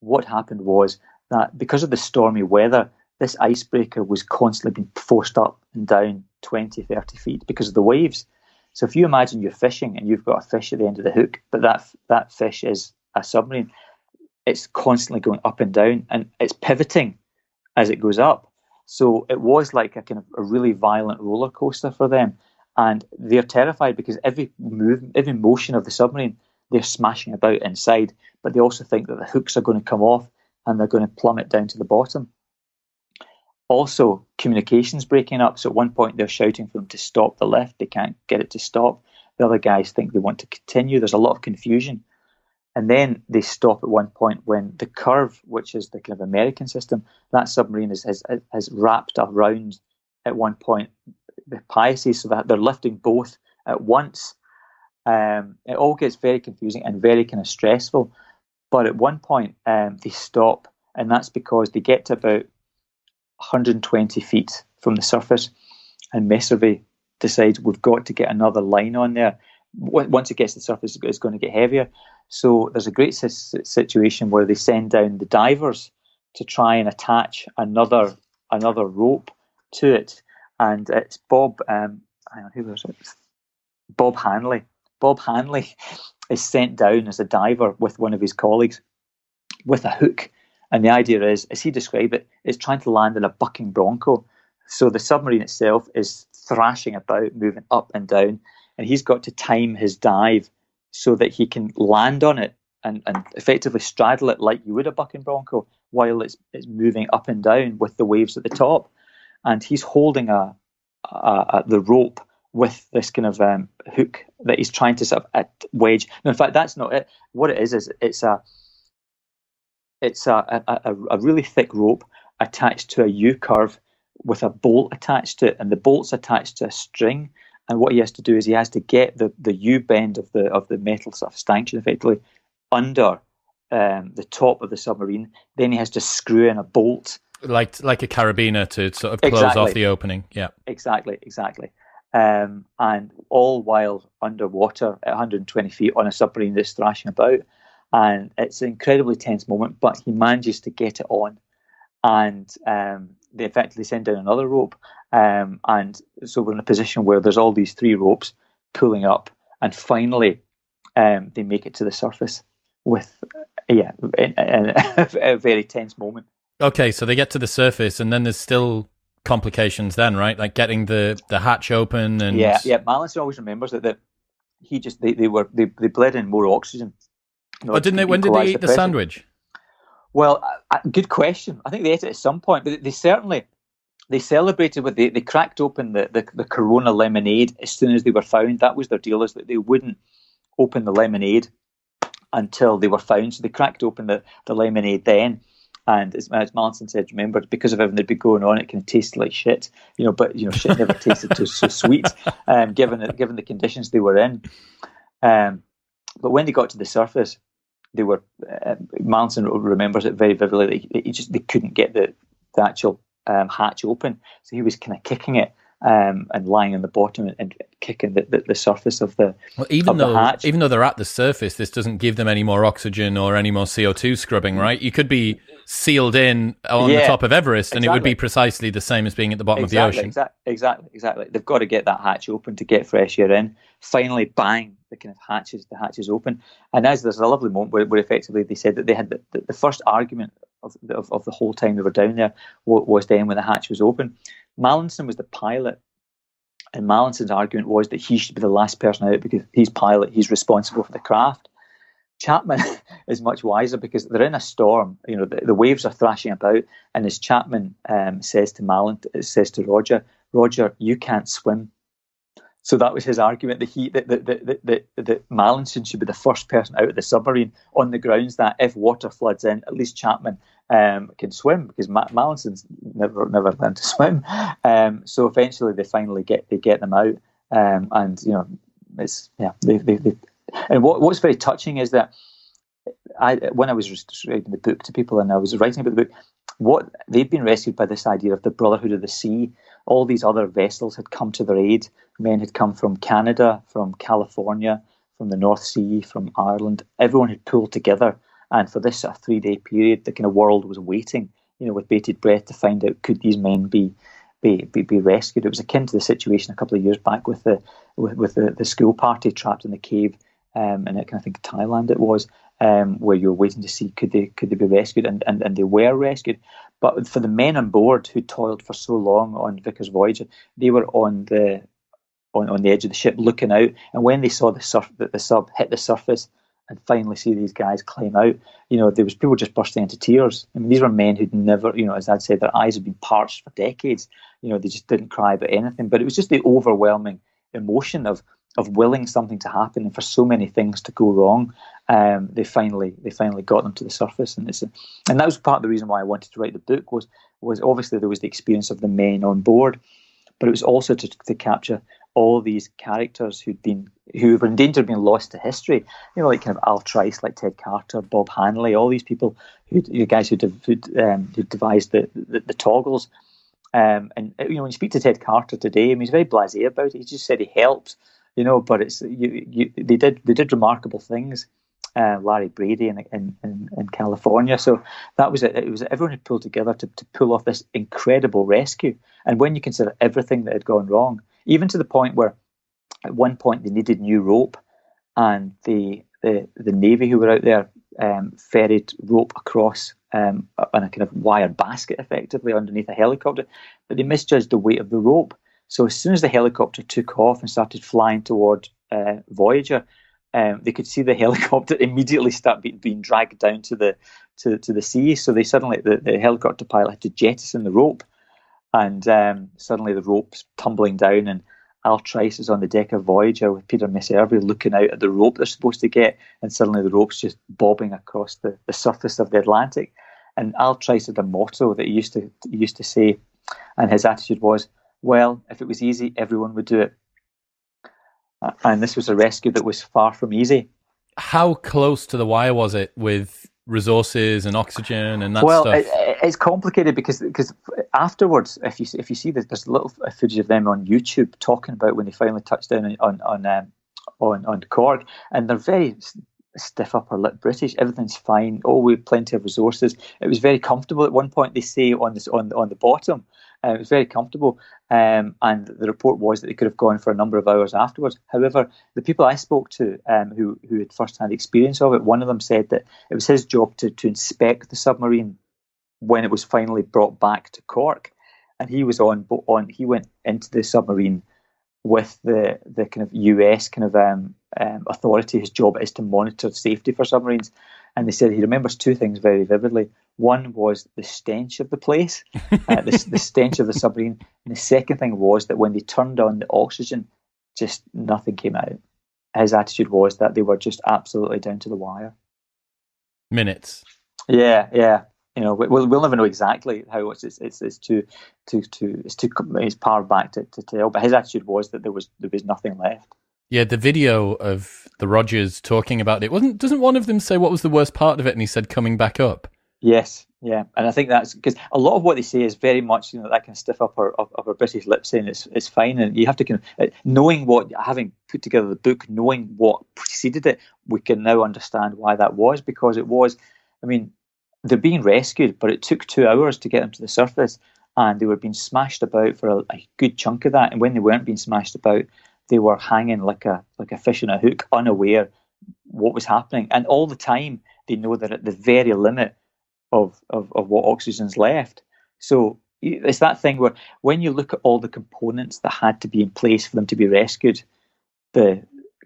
what happened was that because of the stormy weather, this icebreaker was constantly being forced up and down 20, 30 feet because of the waves. So if you imagine you're fishing and you've got a fish at the end of the hook, but that that fish is a submarine, it's constantly going up and down and it's pivoting as it goes up. So it was like a kind of a really violent roller coaster for them. And they're terrified because every move, every motion of the submarine, they're smashing about inside, but they also think that the hooks are going to come off and they're going to plummet down to the bottom. Also, communications breaking up. So at one point, they're shouting for them to stop the lift. They can't get it to stop. The other guys think they want to continue. There's a lot of confusion. And then they stop at one point when the CURV, which is the kind of American system, that submarine is, has, has wrapped around at one point the Pisces so that they're lifting both at once. Um, it all gets very confusing and very kind of stressful. But at one point, um, they stop, and that's because they get to about 120 feet from the surface, and Messervy decides we've got to get another line on there. Once it gets to the surface, it's going to get heavier. So there's a great situation where they send down the divers to try and attach another another rope to it, and it's Bob. Um, on, who was it? Bob Hanley. Bob Hanley is sent down as a diver with one of his colleagues with a hook, And the idea is, as he described it, it's trying to land in a bucking bronco. So the submarine itself is thrashing about, moving up and down, and he's got to time his dive so that he can land on it and, and effectively straddle it like you would a bucking bronco while it's it's moving up and down with the waves at the top. And he's holding a, a, a the rope with this kind of um, hook that he's trying to sort of uh, wedge. No, in fact, that's not it. What it is is it's a it's a, a, a really thick rope attached to a U curve with a bolt attached to it, and the bolt's attached to a string. And what he has to do is he has to get the, the U bend of the of the metal sort of stanchion effectively under um, the top of the submarine. Then he has to screw in a bolt, like like a carabiner to sort of close exactly. off the opening. Yeah, exactly, exactly um, and all while underwater at 120 feet on a submarine that's thrashing about. And it's an incredibly tense moment, but he manages to get it on. And um, they effectively send down another rope. Um, and so we're in a position where there's all these three ropes pulling up. And finally, um, they make it to the surface with, yeah, a, a, very tense moment. Okay, so they get to the surface, and then there's still complications then, right? Like getting the the hatch open and yeah, yeah. Mallinson always remembers that that he just they, they were they, they bled in more oxygen. You know, oh, didn't they? When did they eat the, the sandwich? Well, uh, good question. I think they ate it at some point, but they certainly they celebrated with they, they cracked open the, the, the Corona lemonade as soon as they were found. That was their deal is that they wouldn't open the lemonade until they were found. So they cracked open the, the lemonade then. And as, as Mallinson said, remember, because of everything that'd been going on, it can taste like shit, you know. But you know, shit never tasted so, so sweet, um, given the, given the conditions they were in. Um, but when they got to the surface, they were. Uh, Mallinson remembers it very vividly. He just they couldn't get the, the actual um, hatch open, so he was kind of kicking it um, and lying on the bottom and, and kicking the, the, the, surface of the well, even though hatch. even though they're at the surface, this doesn't give them any more oxygen or any more CO two scrubbing, right? You could be sealed in on yeah, the top of Everest, and exactly. it would be precisely the same as being at the bottom exactly, of the ocean. Exactly, exactly. They've got to get that hatch open to get fresh air in. Finally, bang! The kind of hatches, the hatches open, and as there's a lovely moment where, where effectively they said that they had the, the, the first argument of, of, of the whole time they were down there was then when the hatch was open. Mallinson was the pilot, and Mallinson's argument was that he should be the last person out because he's pilot, he's responsible for the craft. Chapman is much wiser because they're in a storm. You know, the, the waves are thrashing about, and as Chapman um, says to Malin, says to Roger, Roger, you can't swim. So that was his argument that he that that that, that, that Mallinson should be the first person out of the submarine on the grounds that if water floods in, at least Chapman um, can swim because Ma- Mallinson's never never learned to swim. Um, so eventually they finally get they get them out, um, and you know it's yeah they, they, they and what what's very touching is that I when I was writing the book to people and I was writing about the book, what they'd been rescued by this idea of the Brotherhood of the Sea. All these other vessels had come to their aid. Men had come from Canada, from California, from the North Sea, from Ireland. Everyone had pulled together, and for this sort of three-day period, the kind of world was waiting, you know, with bated breath to find out could these men be be, be, be rescued. It was akin to the situation a couple of years back with the with, with the, the school party trapped in the cave, um, and I think Thailand it was, um, where you were waiting to see could they could they be rescued, and, and, and they were rescued. But for the men on board who toiled for so long on Vickers Voyager, they were on the on, on the edge of the ship looking out, and when they saw the surf the, the sub hit the surface and finally see these guys climb out, you know, there was people just bursting into tears. I mean, these were men who'd never, you know, as I'd said, their eyes had been parched for decades. You know, they just didn't cry about anything. But it was just the overwhelming emotion of of willing something to happen and for so many things to go wrong, um, they finally they finally got them to the surface, and it's a, and that was part of the reason why I wanted to write the book was was obviously there was the experience of the men on board, but it was also to, to capture all these characters who'd been who were in danger of being lost to history. You know, like kind of Al Trice, like Ted Carter, Bob Hanley, all these people who you guys who who'd, um, who devised the, the, the toggles. Um, and you know, when you speak to Ted Carter today, I mean, he's very blasé about it. He just said he helps you know. But it's you, you, they did they did remarkable things. Uh, Larry Brady in, in, in, in, California. So that was it. It was everyone had pulled together to, to pull off this incredible rescue. And when you consider everything that had gone wrong, even to the point where at one point they needed new rope, and the the, the navy who were out there um, ferried rope across um, a kind of wire basket, effectively underneath a helicopter, but they misjudged the weight of the rope. So as soon as the helicopter took off and started flying toward uh, Voyager, um, they could see the helicopter immediately start be, being dragged down to the to, to the sea. So they suddenly the, the helicopter pilot had to jettison the rope, and um, suddenly the rope's tumbling down, and Al Trice is on the deck of Voyager with Peter Messervy looking out at the rope they're supposed to get, and suddenly the rope's just bobbing across the, the surface of the Atlantic. And Al Trice had a motto that he used to he used to say, and his attitude was, "Well, if it was easy, everyone would do it." And this was a rescue that was far from easy. How close to the wire was it with resources and oxygen and that well, stuff? It, it's complicated because because afterwards, if you if you see that there's a little footage of them on YouTube talking about when they finally touched down on on um, on on Cork, and they're very stiff upper lip British. Everything's fine. Oh, we have plenty of resources. It was very comfortable. At one point, they say on this on on the bottom, uh, it was very comfortable. Um, and the report was that they could have gone for a number of hours afterwards. However, the people I spoke to um, who who had first hand experience of it, one of them said that it was his job to to inspect the submarine when it was finally brought back to Cork, and he was on on he went into the submarine with the the kind of US kind of um, um, authority. His job is to monitor safety for submarines, and they said he remembers two things very vividly. One was the stench of the place, uh, the, the stench of the submarine, and the second thing was that when they turned on the oxygen, just nothing came out. His attitude was that they were just absolutely down to the wire. Minutes. Yeah, yeah you know, we'll, we'll never know exactly how it's it's it's, it's too too too it's too it's powered back to, to tell. But his attitude was that there was there was nothing left. Yeah, the video of the Rogers talking about it wasn't. Doesn't one of them say what was the worst part of it? And he said coming back up. Yes, yeah, and I think that's because a lot of what they say is very much you know that kind of stiff upper upper British lip saying it's it's fine, and you have to kind of uh, knowing what having put together the book, knowing what preceded it, we can now understand why that was because it was. I mean, they're being rescued, but it took two hours to get them to the surface, and they were being smashed about for a, a, good chunk of that. And when they weren't being smashed about, they were hanging like a like a fish in a hook, unaware what was happening. And all the time, they know they're at the very limit of of, of what oxygen's left. So it's that thing where when you look at all the components that had to be in place for them to be rescued, the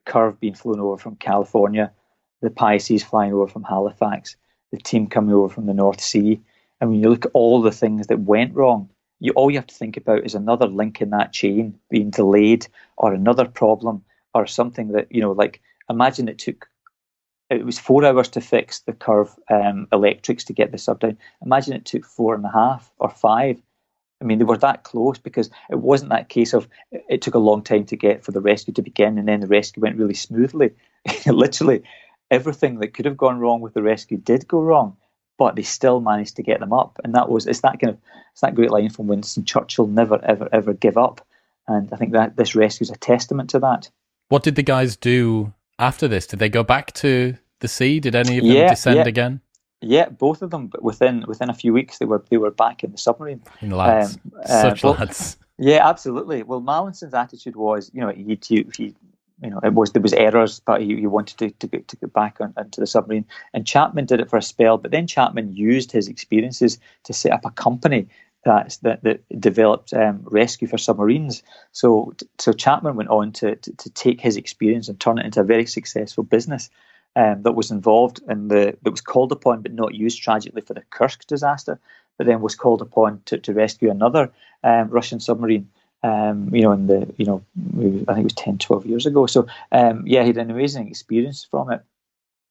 CURV being flown over from California, the Pisces flying over from Halifax, the team coming over from the North Sea. And when you look at all the things that went wrong, you all you have to think about is another link in that chain being delayed or another problem or something that, you know, like imagine it took it was four hours to fix the CURV um, electrics to get the sub down. Imagine it took four and a half or five. I mean, they were that close because it wasn't that case of it took a long time to get for the rescue to begin and then the rescue went really smoothly. Literally, everything that could have gone wrong with the rescue did go wrong, but they still managed to get them up. And that was it's that kind of it's that great line from Winston Churchill: "Never, ever, ever give up." And I think that this rescue is a testament to that. What did the guys do after this? Did they go back to the sea? Did any of them yeah, descend yeah. again? Yeah, both of them. But within within a few weeks, they were they were back in the submarine. In Lads, um, such uh, lads. Yeah, absolutely. Well, Mallinson's attitude was, you know, he, he you know, it was there was errors, but he, he wanted to, to get to get back on, into the submarine. And Chapman did it for a spell, but then Chapman used his experiences to set up a company that that, that developed um, rescue for submarines. So so Chapman went on to, to, to take his experience and turn it into a very successful business. Um, that was involved in the that was called upon but not used tragically for the Kursk disaster, but then was called upon to, to rescue another um, Russian submarine um, you know, in the, you know, I think it was 10, 12 years ago. So, um, yeah, he had an amazing experience from it.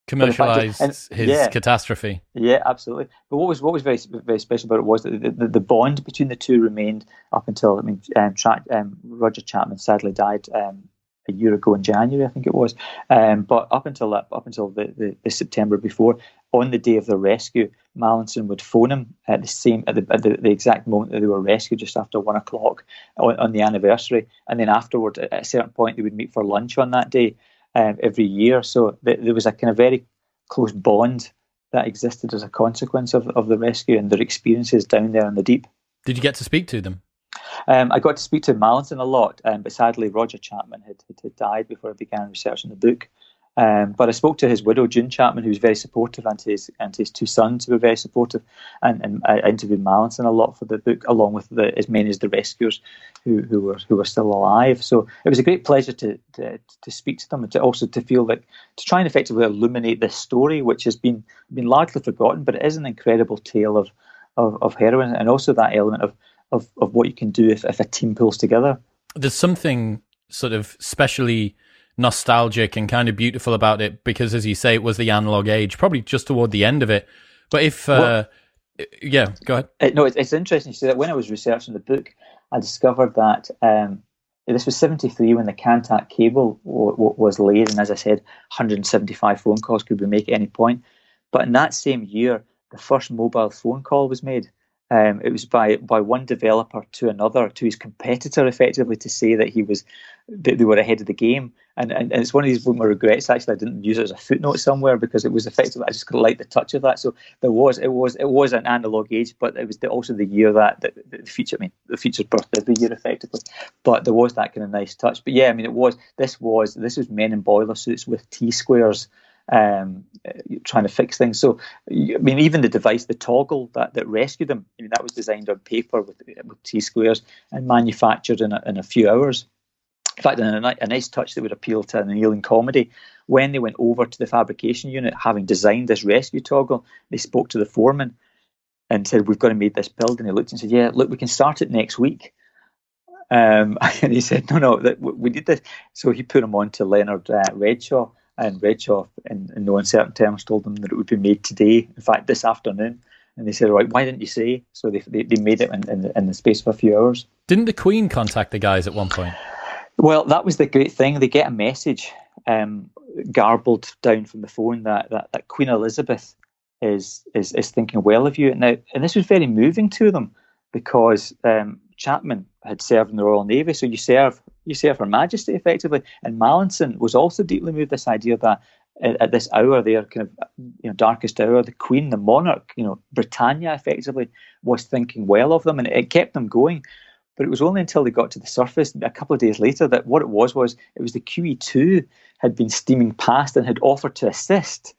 Commercialized and, his yeah, catastrophe. Yeah, absolutely. But what was what was very very special about it was that the, the, the bond between the two remained up until I mean, um, tra- um, Roger Chapman sadly died um, a year ago in January, I think it was. Um, but up until that, up until the, the, the, September before, on the day of the rescue, Mallinson would phone him at the same at the, at the, the exact moment that they were rescued, just after one o'clock on, on, the anniversary, and then afterward, at a certain point, they would meet for lunch on that day um, every year. So th- there was a kind of very close bond that existed as a consequence of, of the rescue and their experiences down there in the deep. Did you get to speak to them? Um, I got to speak to Mallinson a lot, um, but sadly Roger Chapman had, had, had, died before I began researching the book. Um, but I spoke to his widow, June Chapman, who was very supportive, and his and his two sons, who were very supportive. And, and I interviewed Mallinson a lot for the book, along with the, as many as the rescuers who, who were who were still alive. So it was a great pleasure to, to to speak to them, and to also to feel like to try and effectively illuminate this story, which has been been largely forgotten, but it is an incredible tale of of, of heroine, and also that element of, of of what you can do if, if a team pulls together. There's something sort of specially nostalgic and kind of beautiful about it because, as you say, it was the analog age, probably just toward the end of it. But if, uh, yeah, go ahead. Uh, no, it's, it's interesting to say that when I was researching the book, I discovered that um, this was 73 when the CANTAT cable w- w- was laid, and as I said, 175 phone calls could be made at any point. But in that same year, the first mobile phone call was made. Um, it was by by one developer to another, to his competitor, effectively, to say that he was that they were ahead of the game. And, and, and it's one of these my regrets. Actually, I didn't use it as a footnote somewhere because it was effectively I just like the touch of that. So there was it was it was an analog age, but it was the, also the year that, that, the future. I mean, the feature's birth year effectively, but there was that kind of nice touch. But yeah, I mean, it was this was this was men in boiler suits with T squares um, trying to fix things. So, I mean, even the device, the toggle that, that rescued them, I mean, that was designed on paper with, with T squares and manufactured in a, in a few hours. In fact, in a, a nice touch that would appeal to an Ealing comedy, when they went over to the fabrication unit, having designed this rescue toggle, they spoke to the foreman and said, "We've got to make this build." And he looked and said, "Yeah, look, we can start it next week." Um, and he said, "No, no, that, we did this." So he put him on to Leonard uh, Redshaw, and Redshaw, in, in no uncertain terms, told them that it would be made today. In fact, this afternoon. And they said, "Right, why didn't you say?" So they they, they made it in, in, in the space of a few hours. Didn't the Queen contact the guys at one point? Well, that was the great thing. They get a message um, garbled down from the phone that, that, that Queen Elizabeth is, is is thinking well of you. Now, and this was very moving to them because um, Chapman had served in the Royal Navy, so you serve you serve Her Majesty effectively. And Mallinson was also deeply moved this idea that at, this hour, their kind of you know darkest hour, the Queen, the monarch, you know Britannia, effectively was thinking well of them, and it, it kept them going. But it was only until they got to the surface a couple of days later that what it was was it was the QE2 had been steaming past and had offered to assist,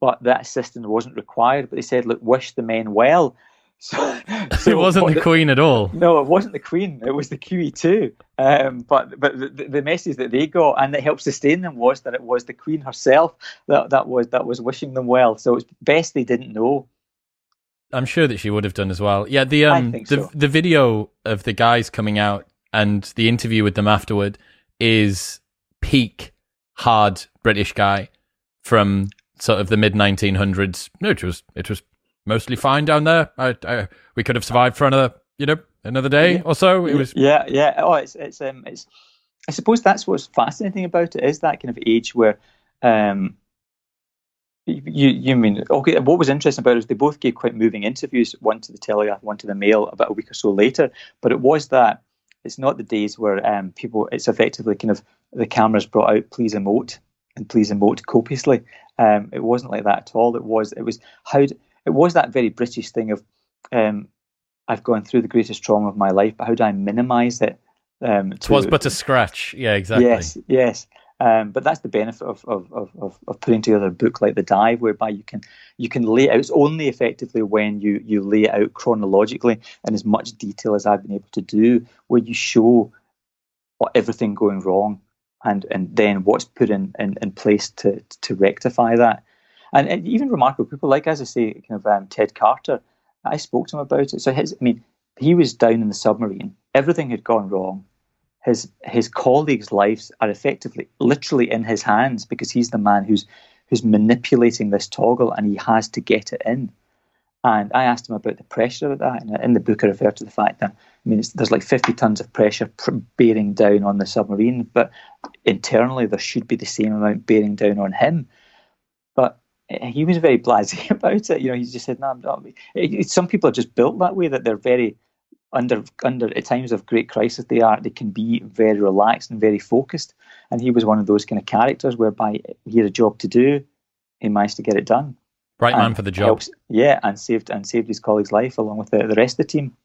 but that assistance wasn't required. But they said, "Look, wish the men well." So, so it wasn't the, the, Queen at all. No, it wasn't the Queen. It was the QE2. Um, but but the, the, message that they got and that helped sustain them was that it was the Queen herself that, that was that was wishing them well. So it's best they didn't know. I'm sure that she would have done as well. Yeah, the um the so. the video of the guys coming out and the interview with them afterward is peak hard British guy from sort of the mid 1900s. No, it was it was mostly fine down there. I, I, we could have survived for another, you know, another day yeah. or so. It was yeah, yeah. Oh, it's it's um it's. I suppose that's what's fascinating about it is that kind of age where, um, you you mean okay? What was interesting about it is they both gave quite moving interviews, one to the Telegraph, one to the Mail, about a week or so later. But it was that it's not the days where um, people. It's effectively kind of the cameras brought out, please emote and please emote copiously. Um, it wasn't like that at all. It was it was how it was that very British thing of um, I've gone through the greatest trauma of my life, but how do I minimise it? Um, it was but a scratch. Yeah, exactly. Yes, yes. Um, but that's the benefit of, of, of, of putting together a book like The Dive, whereby you can you can lay it out. It's only effectively when you, you lay it out chronologically in as much detail as I've been able to do, where you show what, everything going wrong and, and then what's put in, in, in place to, to rectify that. And, and even remarkable people like, as I say, kind of um, Ted Carter. I spoke to him about it. So his, I mean, he was down in the submarine. Everything had gone wrong. His his colleagues' lives are effectively, literally in his hands because he's the man who's who's manipulating this toggle, and he has to get it in. And I asked him about the pressure of that. And in the book, I refer to the fact that I mean, there's like 50 tons of pressure bearing down on the submarine, but internally there should be the same amount bearing down on him. He was very blasé about it. You know, he just said, "No, I'm not." It, some people are just built that way that they're very under under at times of great crisis. They are they can be very relaxed and very focused. And he was one of those kind of characters whereby he had a job to do, he managed to get it done. Right man for the job. Helps, yeah, and saved and saved his colleague's life along with the, the rest of the team.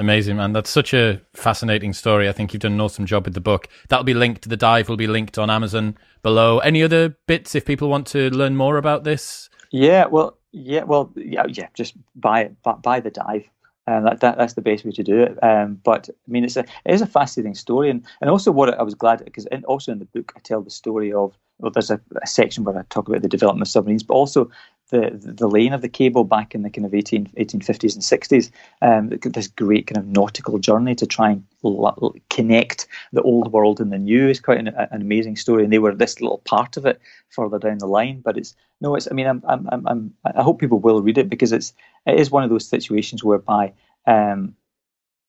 Amazing, man. That's such a fascinating story. I think you've done an awesome job with the book. That'll be linked. The dive will be linked on Amazon below. Any other bits if people want to learn more about this? Yeah, well, yeah, well, yeah, yeah. Just buy it, buy the dive. Um, that, that, that's the best way to do it. Um, but I mean, it's a it is a fascinating story, and and also what I was glad because also in the book I tell the story of well, there's a, a, section where I talk about the development of submarines, but also the the laying of the cable back in the kind of 18, 1850s and 60s. Um, this great kind of nautical journey to try and l- connect the old world and the new is quite an, an, amazing story, and they were this little part of it further down the line. But it's no, it's I mean, I'm, I'm, I'm, i hope people will read it because it's it is one of those situations whereby um,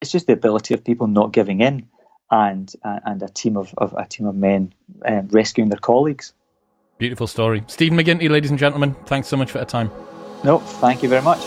it's just the ability of people not giving in and uh, and a team of, of, a team of men um, rescuing their colleagues. Beautiful story, Stephen McGinty, ladies and gentlemen. Thanks so much for your time. No, thank you very much.